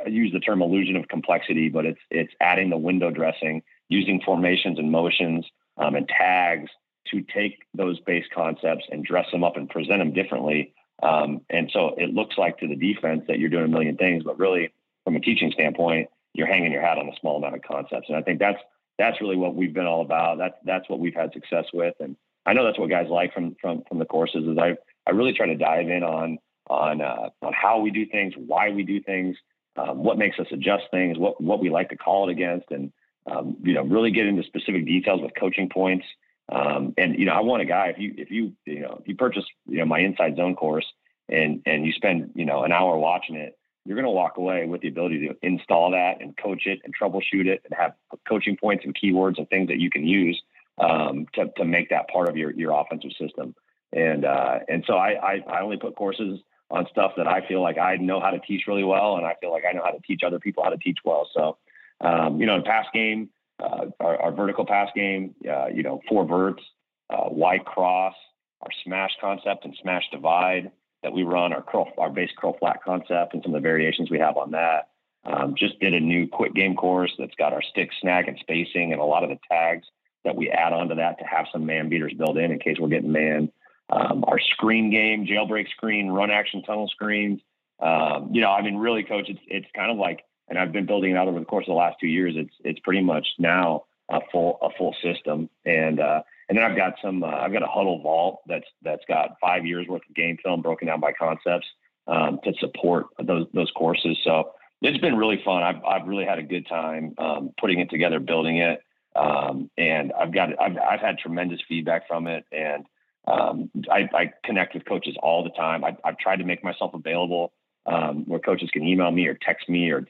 I use the term illusion of complexity, but it's it's adding the window dressing, using formations and motions um, and tags to take those base concepts and dress them up and present them differently. Um, and so it looks like to the defense that you're doing a million things, but really from a teaching standpoint, you're hanging your hat on a small amount of concepts. And I think that's that's really what we've been all about. That's that's what we've had success with. And I know that's what guys like from from from the courses is I I really try to dive in on on uh, on how we do things, why we do things, um, what makes us adjust things, what what we like to call it against, and um, you know really get into specific details with coaching points. Um, and you know, I want a guy if you if you you know if you purchase you know my inside zone course and and you spend you know an hour watching it, you're going to walk away with the ability to install that and coach it and troubleshoot it and have coaching points and keywords and things that you can use um, to to make that part of your your offensive system. And uh, and so I, I I only put courses on stuff that I feel like I know how to teach really well, and I feel like I know how to teach other people how to teach well. So um, you know, in pass game uh, our, our, vertical pass game, uh, you know, four verts, uh, Y cross, our smash concept and smash divide that we run, our curl, our base curl flat concept, and some of the variations we have on that. Um, just did a new quick game course that's got our stick snag and spacing and a lot of the tags that we add onto that to have some man beaters built in in case we're getting man. Um, our screen game, jailbreak screen, run action tunnel screens. Um, you know, I mean, really, coach, it's it's kind of like and I've been building it out over the course of the last two years. It's it's pretty much now a full a full system, and uh, and then I've got some uh, I've got a Hudl vault that's that's got five years worth of game film broken down by concepts um, to support those those courses. So it's been really fun. I've I've really had a good time um, putting it together, building it, um, and I've got I've I've had tremendous feedback from it, and um, I, I, connect with coaches all the time. I, have tried to make myself available um, where coaches can email me or text me or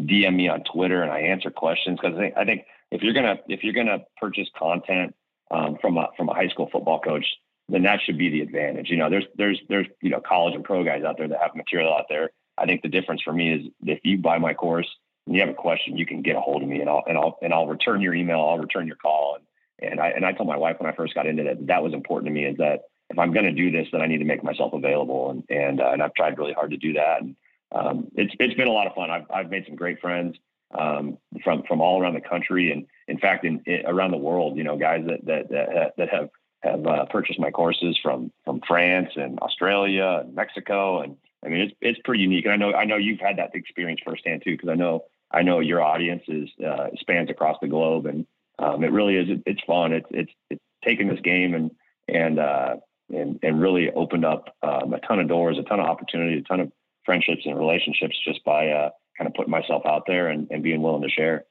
DM me on Twitter and I answer questions because I think, I think if you're gonna if you're gonna purchase content um, from a from a high school football coach, then that should be the advantage. You know, there's there's there's you know college and pro guys out there that have material out there. I think the difference for me is if you buy my course and you have a question, you can get a hold of me and I'll and I'll and I'll return your email, I'll return your call. And and I and I told my wife when I first got into that that was important to me is that if I'm going to do this, then I need to make myself available. And and uh, and I've tried really hard to do that. And um, it's it's been a lot of fun. I've I've made some great friends um, from from all around the country, and in fact, in, in around the world. You know, guys that that that, that have have uh, purchased my courses from from France and Australia and Mexico, and I mean it's it's pretty unique. And I know I know you've had that experience firsthand too, because I know I know your audience is uh, spans across the globe, and um, it really is it, it's fun. It's it's it's taken this game and and uh, and and really opened up um, a ton of doors, a ton of opportunity, a ton of friendships and relationships just by uh, kind of putting myself out there and, and being willing to share.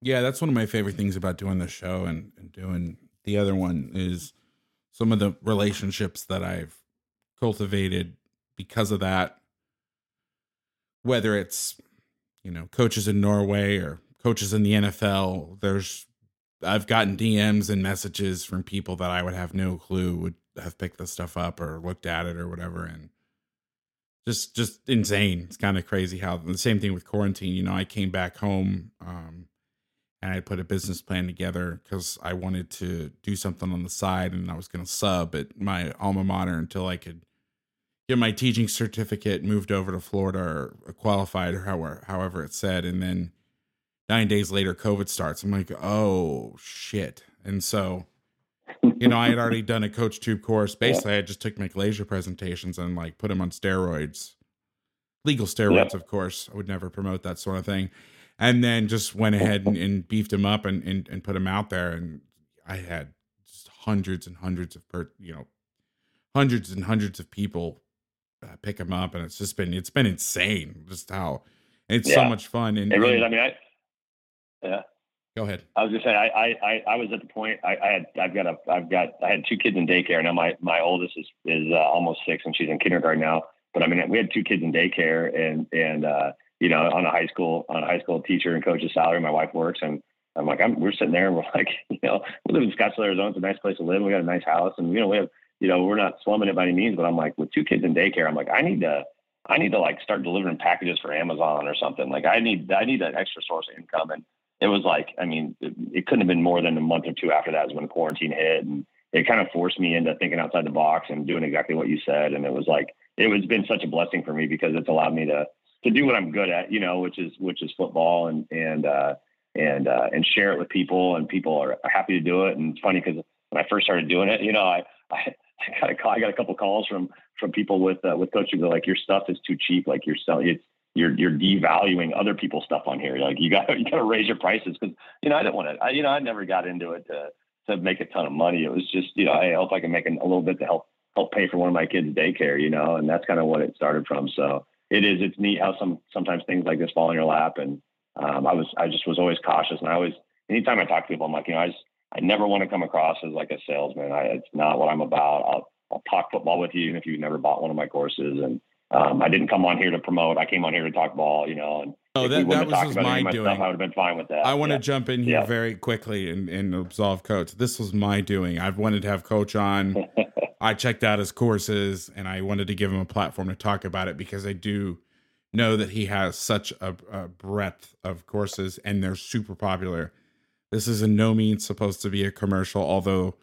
Yeah, that's one of my favorite things about doing the show and, and doing the other one is some of the relationships that I've cultivated because of that. Whether it's, you know, coaches in Norway or coaches in the NFL, there's I've gotten DMs and messages from people that I would have no clue would have picked this stuff up or looked at it or whatever. And just just insane. It's kind of crazy how the same thing with quarantine. You know, I came back home um, and I put a business plan together because I wanted to do something on the side, and I was going to sub at my alma mater until I could get my teaching certificate, moved over to Florida or qualified, or however however it said, and then nine days later, COVID starts. I'm like, oh shit, and so you know, I had already done a CoachTube course. Basically, I just took my Glazier presentations and like put them on steroids, legal steroids, of course. I would never promote that sort of thing. And then just went ahead and, and beefed him up and, and, and put him out there. And I had just hundreds and hundreds of, per, you know, hundreds and hundreds of people uh, pick him up. And it's just been, it's been insane just how it's yeah. so much fun. And it really is. I mean, I, yeah. Go ahead. I was just saying, I, I, I was at the point I, I, had, I've got a, I've got, I had two kids in daycare. Now my, my oldest is, is uh, almost six and she's in kindergarten now. But I mean, we had two kids in daycare and, and, uh, you know, on a high school, on a high school teacher and coach's salary, my wife works. And I'm like, I'm, we're sitting there and we're <laughs> like, you know, we live in Scottsdale, Arizona. It's a nice place to live. We got a nice house and, you know, we have, you know, we're not slumming it by any means, but I'm like, with two kids in daycare, I'm like, I need to, I need to like start delivering packages for Amazon or something. Like I need, I need that extra source of income. And, it was like, I mean, it, it, couldn't have been more than a month or two after that is when quarantine hit. And it kind of forced me into thinking outside the box and doing exactly what you said. And it was like, it was been such a blessing for me because it's allowed me to, to do what I'm good at, you know, which is, which is football and, and, uh, and, uh, and share it with people and people are happy to do it. And it's funny because when I first started doing it, you know, I, I, I got a call, I got a couple calls from, from people with, uh, with coaching. They're like, your stuff is too cheap. Like you're selling, it's, you're you're devaluing other people's stuff on here. Like you got <laughs> you got to raise your prices because you know I didn't want to. I, you know I never got into it to to make a ton of money. It was just you know I hope I can make a little bit to help help pay for one of my kids' daycare. You know, and that's kind of what it started from. So it is it's neat how some sometimes things like this fall in your lap. And um, I was I just was always cautious, and I always anytime I talk to people, I'm like you know I just I never want to come across as like a salesman. I, it's not what I'm about. I'll, I'll talk football with you even if you've never bought one of my courses. And um, I didn't come on here to promote. I came on here to talk ball, you know. And oh, that, that was, was my doing. Stuff, I would have been fine with that. I want yeah. to jump in here yeah. very quickly and, and absolve Coach. This was my doing. I've wanted to have Coach on. <laughs> I checked out his courses and I wanted to give him a platform to talk about it because I do know that he has such a, a breadth of courses and they're super popular. This is in no means supposed to be a commercial, although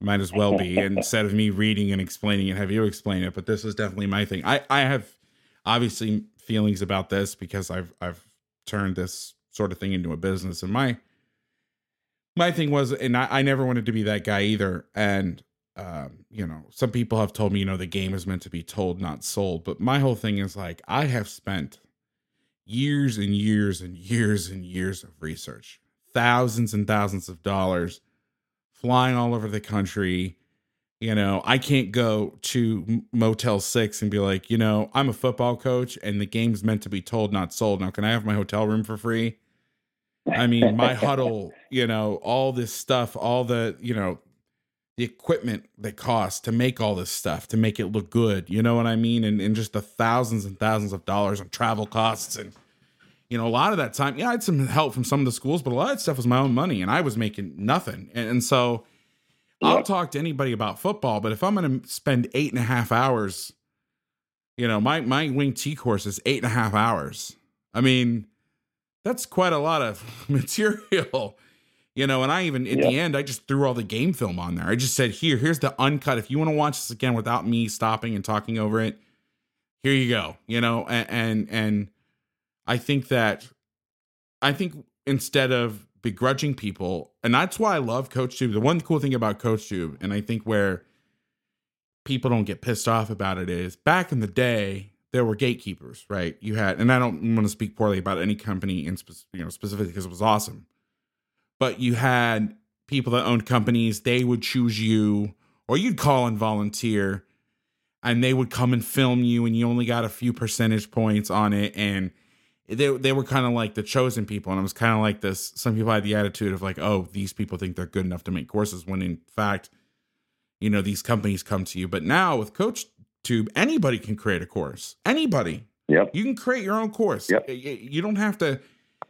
might as well be. <laughs> instead of me reading and explaining it, have you explain it. But this is definitely my thing. I, I have obviously feelings about this because I've I've turned this sort of thing into a business. And my my thing was, and I, I never wanted to be that guy either. And um, you know, some people have told me, you know, the game is meant to be told, not sold. But my whole thing is like, I have spent years and years and years and years of research thousands and thousands of dollars flying all over the country. You know, I can't go to Motel 6 and be like, you know, I'm a football coach and the game's meant to be told, not sold. Now, can I have my hotel room for free? I mean, my <laughs> Hudl, you know, all this stuff, all the, you know, the equipment that costs to make all this stuff, to make it look good. You know what I mean? And, and just the thousands and thousands of dollars on travel costs and you know, a lot of that time, yeah, I had some help from some of the schools, but a lot of stuff was my own money and I was making nothing. And, and so I'll talk to anybody about football, but if I'm going to spend eight and a half hours, you know, my, my wing T course is eight and a half hours. I mean, that's quite a lot of <laughs> material, you know, and I even at the end, I just threw all the game film on there. I just said, here, here's the uncut. If you want to watch this again without me stopping and talking over it, here you go, you know, and, and, and, I think that I think instead of begrudging people, and that's why I love CoachTube. The one cool thing about CoachTube, and I think where people don't get pissed off about it is back in the day there were gatekeepers, right? You had, and I don't want to speak poorly about any company in spe- you know specifically because it was awesome, but you had people that owned companies. They would choose you, or you'd call and volunteer, and they would come and film you, and you only got a few percentage points on it, and they they were kind of like the chosen people, and it was kind of like this. Some people had the attitude of like, oh, these people think they're good enough to make courses, when in fact, you know, these companies come to you. But now with Coach Tube, anybody can create a course. Anybody. Yep. You can create your own course. Yep. You don't have to.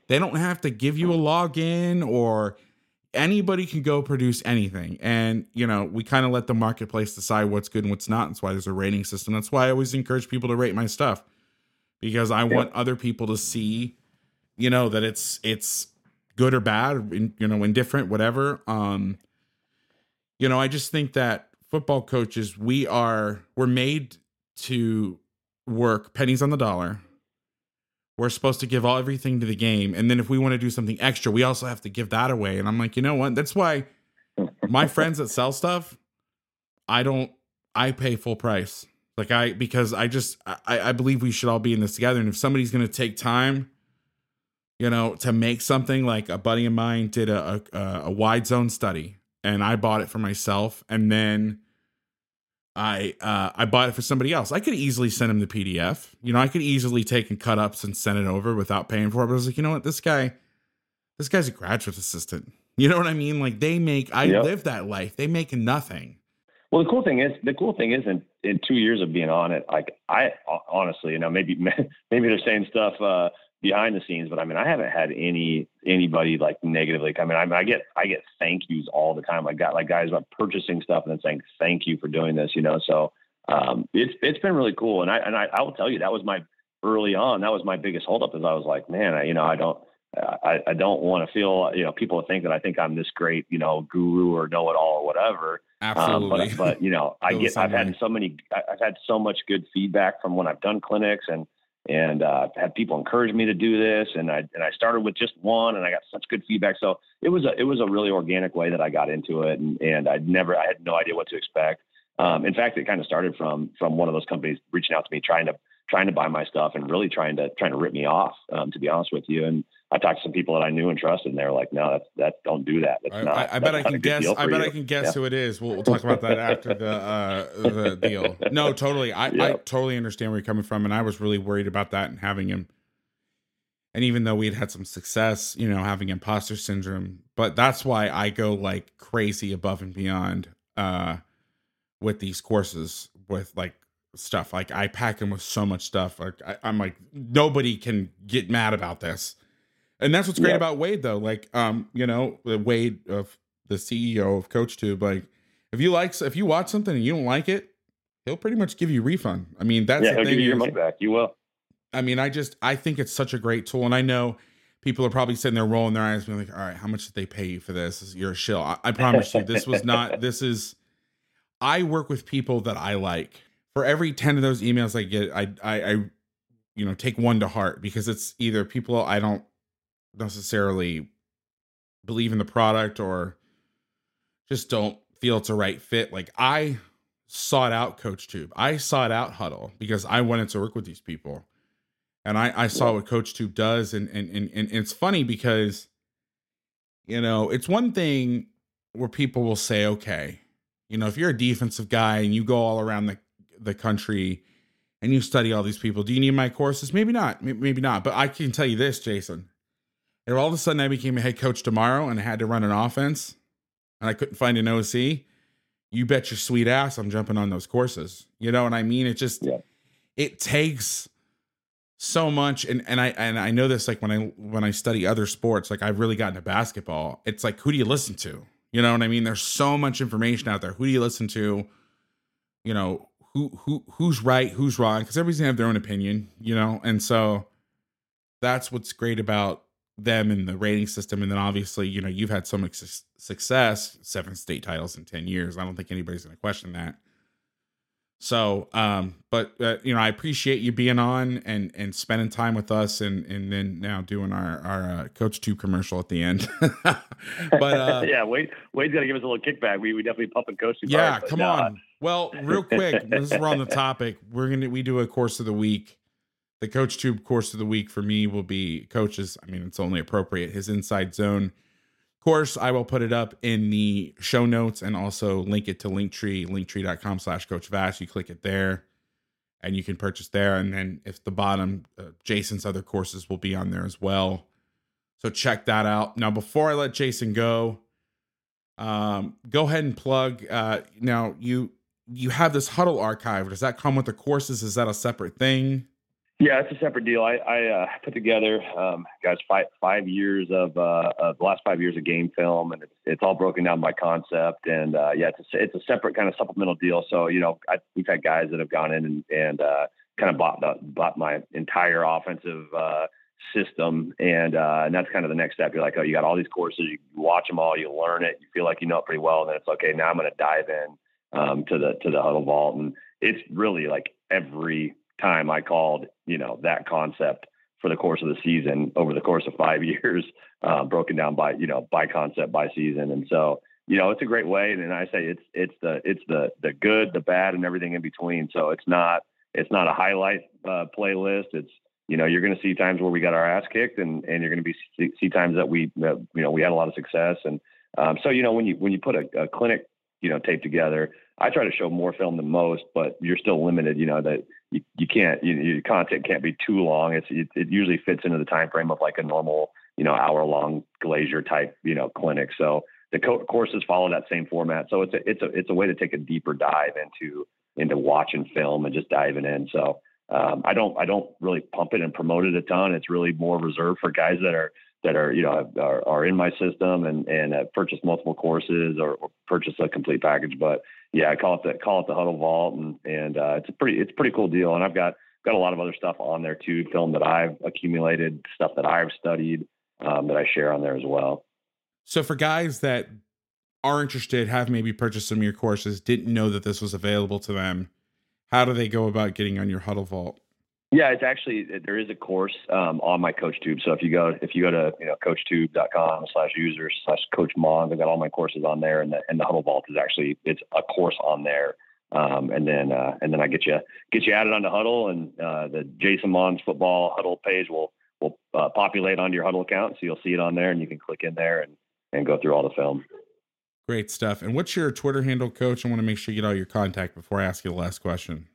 They don't have to give you a login or anybody can go produce anything. And, you know, we kind of let the marketplace decide what's good and what's not. That's why there's a rating system. That's why I always encourage people to rate my stuff because I want other people to see, you know, that it's it's good or bad, you know, indifferent, whatever. Um, you know, I just think that football coaches, we are we're made to work pennies on the dollar. We're supposed to give all everything to the game, and then if we want to do something extra, we also have to give that away. And I'm like, you know what? That's why my <laughs> friends that sell stuff, I don't. I pay full price. Like I because I just I, I believe we should all be in this together. And if somebody's gonna take time, you know, to make something like a buddy of mine did a a, a wide zone study, and I bought it for myself, and then I uh I bought it for somebody else. I could easily send him the PDF. You know, I could easily take and cut ups and send it over without paying for it. But I was like, you know what, this guy, this guy's a graduate assistant. You know what I mean? Like they make I Yep. live that life. They make nothing. Well, the cool thing is, the cool thing is, in, two years of being on it, like I honestly, you know, maybe <laughs> maybe they're saying stuff uh, behind the scenes, but I mean, I haven't had any anybody like negatively come in. I I get I get thank yous all the time. I got like guys about purchasing stuff and then saying thank you for doing this, you know. So um, it's it's been really cool, and I and I, I will tell you that was my early on. That was my biggest holdup. Is I was like, man, I, you know, I don't. I, I don't want to feel, you know, people think that I think I'm this great, you know, guru or know it all or whatever. Absolutely. Um, but, <laughs> but you know, <laughs> I get, I've had so many, I- I've had so much good feedback from when I've done clinics and, and, uh, had people encourage me to do this. And I, and I started with just one and I got such good feedback. So it was a, it was a really organic way that I got into it. And, and I'd never, I had no idea what to expect. Um, in fact, it kind of started from, from one of those companies reaching out to me, trying to, trying to buy my stuff and really trying to, trying to rip me off, um, to be honest with you. And I talked to some people that I knew and trusted and they were like, no, that's, that don't do that. That's I, not, I, I bet I can guess. I bet you. I can guess Yeah. who it is. We'll, we'll talk about that after the uh, the deal. No, <laughs> totally. I, I totally understand where you're coming from, and I was really worried about that and having him And even though we had had some success, you know, having imposter syndrome, but that's why I go like crazy above and beyond uh with these courses with like stuff. Like I pack them with so much stuff. Like I, am like nobody can get mad about this. And that's what's great about Wade though. Like um, you know, Wade of the CEO of CoachTube, like if you like if you watch something and you don't like it, he'll pretty much give you a refund. I mean, that's yeah, he'll give you your money back. You will. I mean, I just I think it's such a great tool, and I know people are probably sitting there rolling their eyes, being like, "All right, how much did they pay you for this? You're a shill." I, I promise you, this was not. <laughs> This is. I work with people that I like. For every ten of those emails I get, I I, I you know take one to heart because it's either people I don't necessarily believe in the product or just don't feel it's a right fit. Like I sought out CoachTube. I sought out Hudl because I wanted to work with these people. And I, I saw what CoachTube does. And, and, and, and it's funny because, you know, it's one thing where people will say, okay, you know, if you're a defensive guy and you go all around the, the country and you study all these people, do you need my courses? Maybe not. Maybe not. But I can tell you this, Jason. If all of a sudden I became a head coach tomorrow and I had to run an offense and I couldn't find an OC, you bet your sweet ass I'm jumping on those courses. You know what I mean? It just yeah. it takes so much and and I and I know this like when I when I study other sports, like I've really gotten to basketball. It's like who do you listen to? You know what I mean? There's so much information out there. Who do you listen to? You know, who who who's right, who's wrong cuz everybody's to have their own opinion, you know? And so that's what's great about them in the rating system. And then obviously you know you've had so much su- success seven state titles in 10 years. I don't think anybody's going to question that. So um but uh, you know i appreciate you being on and and spending time with us and and then now doing our our uh, CoachTube commercial at the end. <laughs> But uh <laughs> yeah wade wade's got to give us a little kickback. We, we definitely pump and coach yeah come no. on. Well real quick <laughs> this is we're on the topic. We're gonna we do a course of the week the CoachTube course of the week for me will be coaches. I mean, it's only appropriate. His inside zone course, I will put it up in the show notes and also link it to Linktree, linktree.com slash coach Vass. You click it there and you can purchase there. And then if the bottom, uh, Jason's other courses will be on there as well. So check that out. Now, before I let Jason go, um, go ahead and plug. Uh, now you you have this Hudl archive. Does that come with the courses? Is that a separate thing? Yeah, it's a separate deal. I, I uh, put together, um, guys, five five years of, uh, of the last five years of game film, and it's it's all broken down by concept. And uh, yeah, it's a, it's a separate kind of supplemental deal. So you know, I, we've had guys that have gone in and, and uh, kind of bought the, bought my entire offensive uh, system, and uh, and that's kind of the next step. You're like, oh, you got all these courses, you watch them all, you learn it, you feel like you know it pretty well, and then it's okay. Now I'm going to dive in um, to the to the Hudl vault, and it's really like every time I called, you know, that concept for the course of the season over the course of five <laughs> years, uh, broken down by, you know, by concept, by season. And so, you know, it's a great way. And I say it's, it's the, it's the, the good, the bad and everything in between. So it's not, it's not a highlight uh, playlist. It's, you know, you're going to see times where we got our ass kicked and, and you're going to be see, see times that we, you know, we had a lot of success. And um, so, you know, when you, when you put a, a clinic, you know, tape together, I try to show more film than most, but you're still limited, you know, that you, you can't you, your content can't be too long. It's it, it usually fits into the time frame of like a normal you know hour long glazier type you know clinic. So the co- courses follow that same format. So it's a it's a it's a way to take a deeper dive into into watching film and just diving in. So um, I don't I don't really pump it and promote it a ton. It's really more reserved for guys that are that are you know are, are in my system and and have purchased multiple courses or, or purchased a complete package. But yeah, I call it the call it the Hudl Vault, and and uh, it's a pretty it's a pretty cool deal. And I've got got a lot of other stuff on there too, film that I've accumulated, stuff that I've studied um, that I share on there as well. So for guys that are interested, have maybe purchased some of your courses, didn't know that this was available to them, how do they go about getting on your Hudl Vault? Yeah, it's actually there is a course um, on my CoachTube. So if you go if you go to you know coachtube.com slash users slash coach Mohns, I've got all my courses on there, and the and the Hudl Vault is actually it's a course on there. Um, and then uh, and then I get you get you added onto Hudl, and uh, the Jason Mohns football Hudl page will will uh, populate onto your Hudl account, so you'll see it on there, and you can click in there and and go through all the film. Great stuff. And what's your Twitter handle, Coach? I want to make sure you get all your contact before I ask you the last question.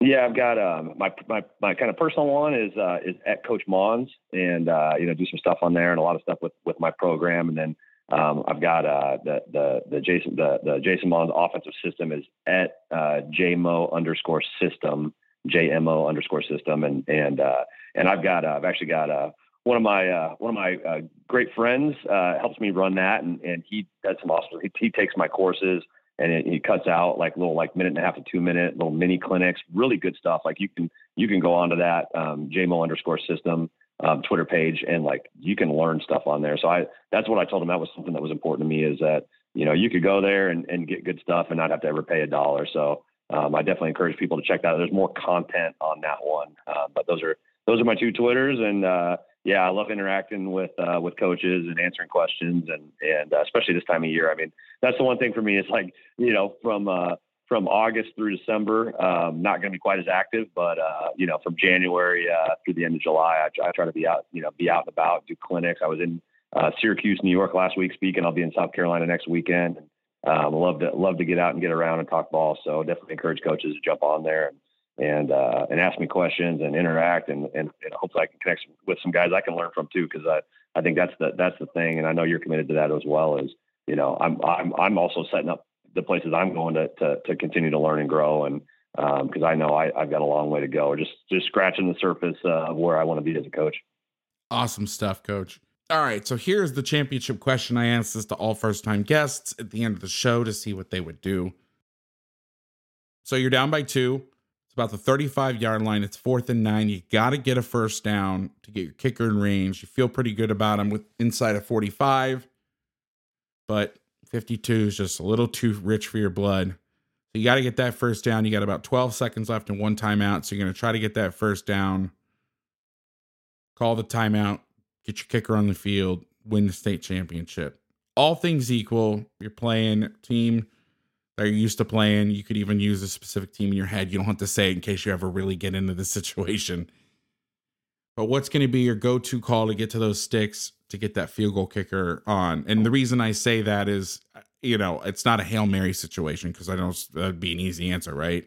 Yeah, I've got um, my my my kind of personal one is uh, is at Coach Mohns, and uh, you know do some stuff on there and a lot of stuff with with my program, and then um, I've got uh, the the the Jason the the Jason Mohns offensive system is at uh, JMO underscore system JMO underscore system, and and uh, and I've got uh, I've actually got uh, one of my uh, one of my great friends helps me run that, and and he does some awesome. He, he takes my courses and it, he cuts out like little like minute and a half to two minute little mini clinics, really good stuff. Like you can you can go onto that um, JMO underscore system um, Twitter page and like you can learn stuff on there. So I that's what I told him that was something that was important to me is that you know you could go there and, and get good stuff and not have to ever pay a dollar. So um, I definitely encourage people to check that. out There's more content on that one, uh, but those are those are my two Twitters and. Uh, yeah, I love interacting with uh, with coaches and answering questions, and and uh, especially this time of year. I mean, that's the one thing for me. It's like you know, from uh, from August through December, um, not going to be quite as active, but uh, you know, from January uh, through the end of July, I, I, try to be out, you know, be out and about, do clinics. I was in uh, Syracuse, New York last week speaking. I'll be in South Carolina next weekend. Um, love to love to get out and get around and talk ball. So definitely encourage coaches to jump on there and and uh, and ask me questions and interact and, and, and hopefully I can connect with some guys I can learn from too because I, I think that's the that's the thing and I know you're committed to that as well as you know I'm I'm I'm also setting up the places I'm going to to, to continue to learn and grow and because um, I know I, I've got a long way to go just just scratching the surface uh, of where I want to be as a coach. Awesome stuff, coach. All right, so here's the championship question I asked this to all first time guests at the end of the show to see what they would do. So you're down by two about the 35 yard line. It's fourth and nine. You got to get a first down to get your kicker in range. You feel pretty good about him with inside of 45, but 52 is just a little too rich for your blood. So you got to get that first down. You got about 12 seconds left and one timeout. So you're going to try to get that first down, call the timeout, get your kicker on the field, win the state championship. All things equal, you're playing team that you're used to playing. You could even use a specific team in your head. You don't have to say it in case you ever really get into the <laughs> situation. But what's going to be your go to call to get to those sticks to get that field goal kicker on? And the reason I say that is, you know, it's not a Hail Mary situation because I know that'd be an easy answer, right?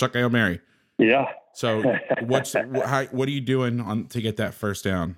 Chuck Hail Mary. Yeah. So what's how, what are you doing on to get that first down?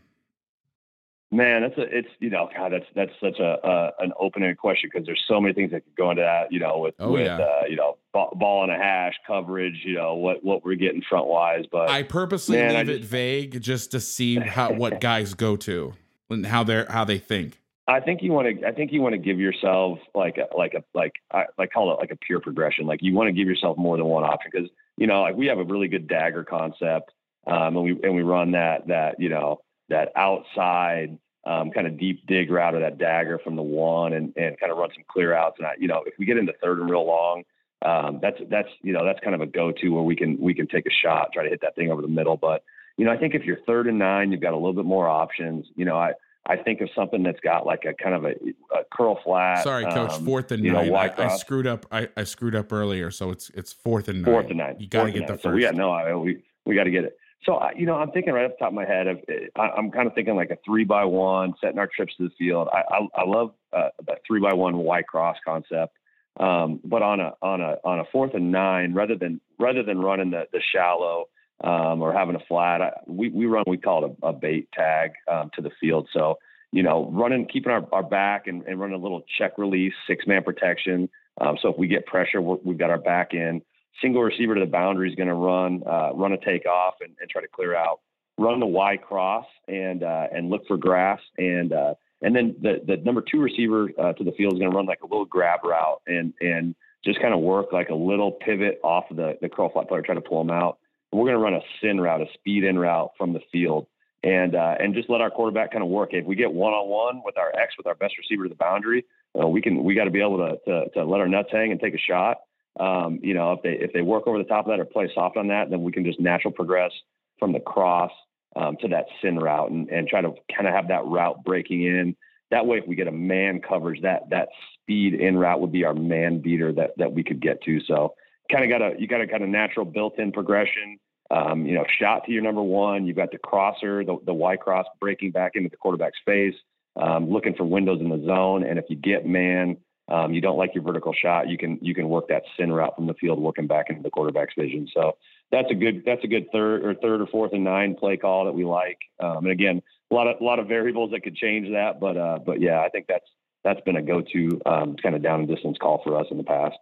Man, that's a it's you know God that's that's such a uh, an open-ended question because there's so many things that could go into that you know with oh, with yeah. uh, you know ball, ball and a hash coverage you know what what we're getting front wise but I purposely man, leave I it vague just to see how what <laughs> guys go to and how they're how they think. I think you want to I think you want to give yourself like a like a like I like call it like a pure progression like you want to give yourself more than one option because you know like we have a really good dagger concept um, and we and we run that that you know that outside um, kind of deep dig route of that dagger from the one and, and kind of run some clear outs. And I, you know, if we get into third and real long, um, that's, that's, you know, that's kind of a go-to where we can, we can take a shot, try to hit that thing over the middle. But, you know, I think if you're third and nine, you've got a little bit more options. You know, I, I think of something that's got like a kind of a, a curl flat. Sorry, coach. um, fourth and you know, nine. I, I screwed up. I, I screwed up earlier, so it's it's fourth and nine. Fourth and nine. You got to get and the first. So got no, I, we we got to get it. So I, you know, I'm thinking right off the top of my head of I, I'm kind of thinking like a three by one, setting our trips to the field. I I, I love uh, that three by one Y cross concept. Um, but on a on a on a fourth and nine, rather than rather than running the the shallow um, or having a flat, I, we we run we call it a, a bait tag um, to the field. So you know, running keeping our, our back and, and running a little check release, six man protection. Um, so if we get pressure, we're, we've got our back in. Single receiver to the boundary is going to run uh, run a takeoff and, and try to clear out. Run the Y cross and uh, and look for grass and uh, and then the the number two receiver uh, to the field is going to run like a little grab route and and just kind of work like a little pivot off of the the curl flat player, try to pull them out. We're going to run a sin route, a speed in route from the field, and uh, and just let our quarterback kind of work. If we get one on one with our X with our best receiver to the boundary, uh, we can we got to be able to, to to let our nuts hang and take a shot. Um, you know, if they if they work over the top of that or play soft on that, then we can just natural progress from the cross um, to that sin route and, and try to kind of have that route breaking in. That way, if we get a man coverage, that that speed in route would be our man beater that that we could get to. So kind of got a you got a kind of natural built-in progression. Um, you know, shot to your number one. You've got the crosser, the, the Y cross breaking back into the quarterback's face, um, looking for windows in the zone. And if you get man, um, you don't like your vertical shot, you can you can work that sin route from the field, working back into the quarterback's vision. So that's a good that's a good third or third or fourth and nine play call that we like. Um, and again, a lot of a lot of variables that could change that, but uh, but yeah, I think that's that's been a go-to um, kind of down and distance call for us in the past.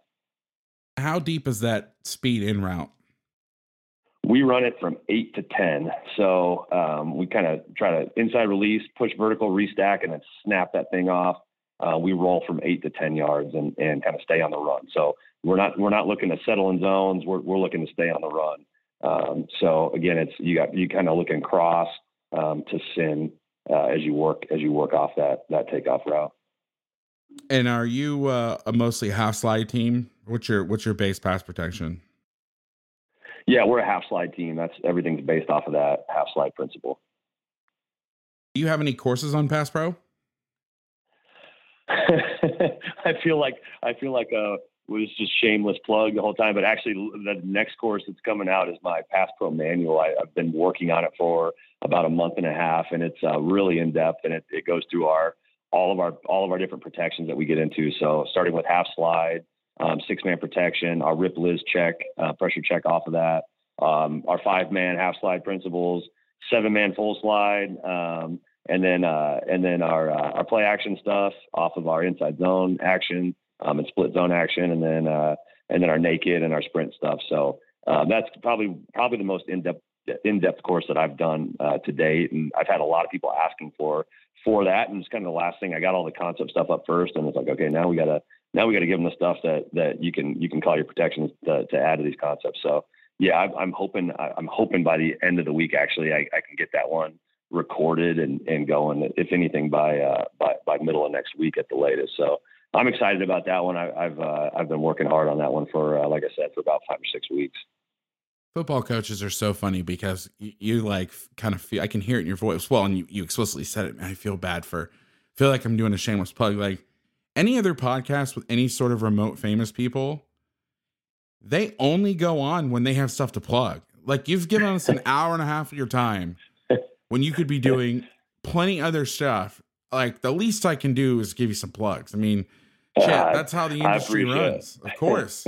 How deep is that speed in route? We run it from eight to ten, so um, we kind of try to inside release, push vertical, restack, and then snap that thing off. Uh, we roll from eight to ten yards and, and kind of stay on the run. So we're not we're not looking to settle in zones. We're we're looking to stay on the run. Um, so again, it's you got you kind of looking cross um, to sin uh, as you work as you work off that that takeoff route. And are you uh, a mostly half slide team? What's your what's your base pass protection? Yeah, we're a half slide team. That's everything's based off of that half slide principle. Do you have any courses on Pass Pro? <laughs> I feel like I feel like a uh, was just shameless plug the whole time. But actually, the next course that's coming out is my Pass Pro manual. I, have been working on it for about a month and a half, and it's uh, really in depth, and it, it goes through our all of our all of our different protections that we get into. So starting with half slide, um, six man protection, our rip Liz check, uh, pressure check off of that, um, our five man half slide principles, seven man full slide. Um, and then, uh, and then our, uh, our play action stuff off of our inside zone action, um, and split zone action, and then uh, and then our naked and our sprint stuff. So uh, that's probably probably the most in depth in depth course that I've done uh, to date, and I've had a lot of people asking for for that, and it's kind of the last thing. I got all the concept stuff up first, and it's like, okay, now we gotta now we gotta give them the stuff that that you can you can call your protections to, to add to these concepts. So yeah, I, I'm hoping I'm hoping by the end of the week actually I, I can get that one recorded and, and going if anything by uh, by by middle of next week at the latest. So I'm excited about that one. I, have uh, I've been working hard on that one for, uh, like I said, for about five or six weeks. Football coaches are so funny because you, you, like kind of feel. I can hear it in your voice. Well, and you, you explicitly said it. I feel bad for. Feel like I'm doing a shameless plug. Like any other podcast with any sort of remote famous people, they only go on when they have stuff to plug. Like you've given us an <laughs> hour and a half of your time when you could be doing plenty other stuff. Like the least I can do is give you some plugs. I mean yeah, that's how the industry runs. It. Of course.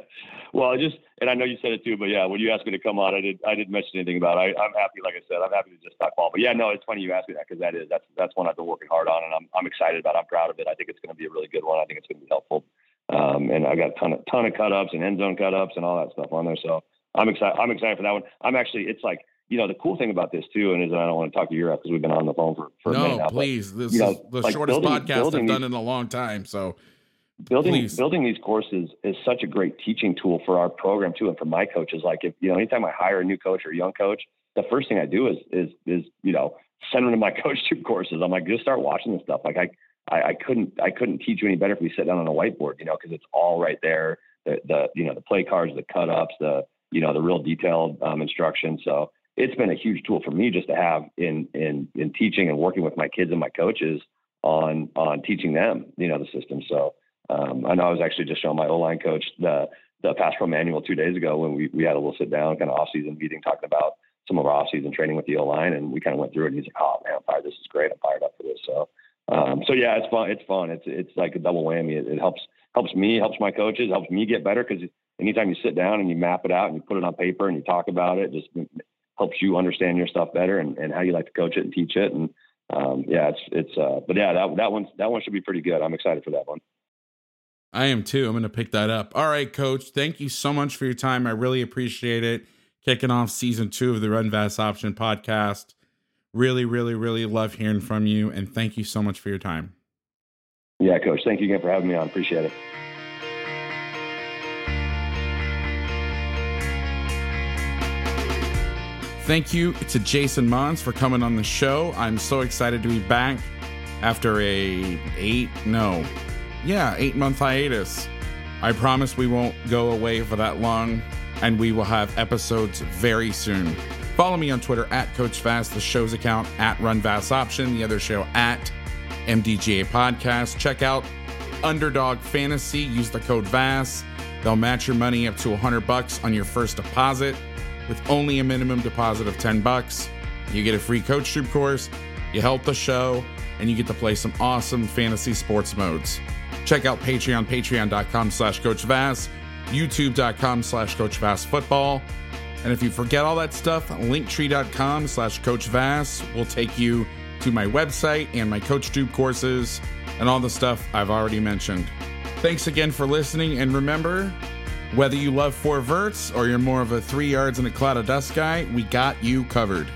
<laughs> well, I just and I know you said it too, but yeah, when you asked me to come on, I did I didn't mention anything about. It. I, I'm happy, like I said, I'm happy to just talk ball. But yeah, no, it's funny you asked me that because that is that's that's one I've been working hard on, and I'm I'm excited about. It. I'm proud of it. I think it's going to be a really good one. I think it's going to be helpful. Um, and I got a ton of ton of cut ups and end zone cut ups and all that stuff on there. So I'm excited. I'm excited for that one. I'm actually. It's like you know, the cool thing about this too, and is I don't want to talk to you because we've been on the phone for, for no, a minute now. please. But, this you know, is the like shortest building, podcast building I've done these, in a long time. So building please. building these courses is such a great teaching tool for our program too, and for my coaches. Like if you know, anytime I hire a new coach or a young coach, the first thing I do is is is you know send them to my <laughs> coach tube courses. I'm like, just start watching this stuff. Like I, I I couldn't I couldn't teach you any better if we sit down on a whiteboard, you know, because it's all right there. The the you know the play cards, the cut ups, the you know the real detailed um, instruction. So it's been a huge tool for me just to have in in in teaching and working with my kids and my coaches on on teaching them, you know, the system. So um, I know I was actually just showing my O line coach the the pass pro manual two days ago when we we had a little sit down kind of off season meeting talking about some of our off season training with the O line, and we kind of went through it. And he's like, "Oh man, I'm fired. This is great. I'm fired up for this." So. Um, so yeah, it's fun. It's fun. It's it's like a double whammy. It, it helps helps me, helps my coaches, helps me get better because anytime you sit down and you map it out and you put it on paper and you talk about it, just helps you understand your stuff better and, and how you like to coach it and teach it. And um, yeah, it's it's uh, but yeah, that that one that one should be pretty good. I'm excited for that one. I am too. I'm going to pick that up. All right, coach. Thank you so much for your time. I really appreciate it. Kicking off season two of the Run Vass Option podcast. Really, really, really love hearing from you. And thank you so much for your time. Yeah, coach. Thank you again for having me on. Appreciate it. Thank you to Jason Mohns for coming on the show. I'm so excited to be back after a eight, no, yeah, eight month hiatus. I promise we won't go away for that long, and we will have episodes very soon. Follow me on Twitter at Coach Vass, the show's account at Run Vass Option, the other show at MDGA Podcast. Check out Underdog Fantasy. Use the code VASS. They'll match your money up to 100 bucks on your first deposit with only a minimum deposit of 10 bucks. You get a free CoachTube course, you help the show, and you get to play some awesome fantasy sports modes. Check out Patreon, patreon.com slash Coach Vass, youtube.com slash Coach Vass Football. And if you forget all that stuff, linktree.com slash Coach Vass will take you to my website and my CoachTube courses and all the stuff I've already mentioned. Thanks again for listening, and remember, whether you love four verts or you're more of a three yards in a cloud of dust guy, we got you covered.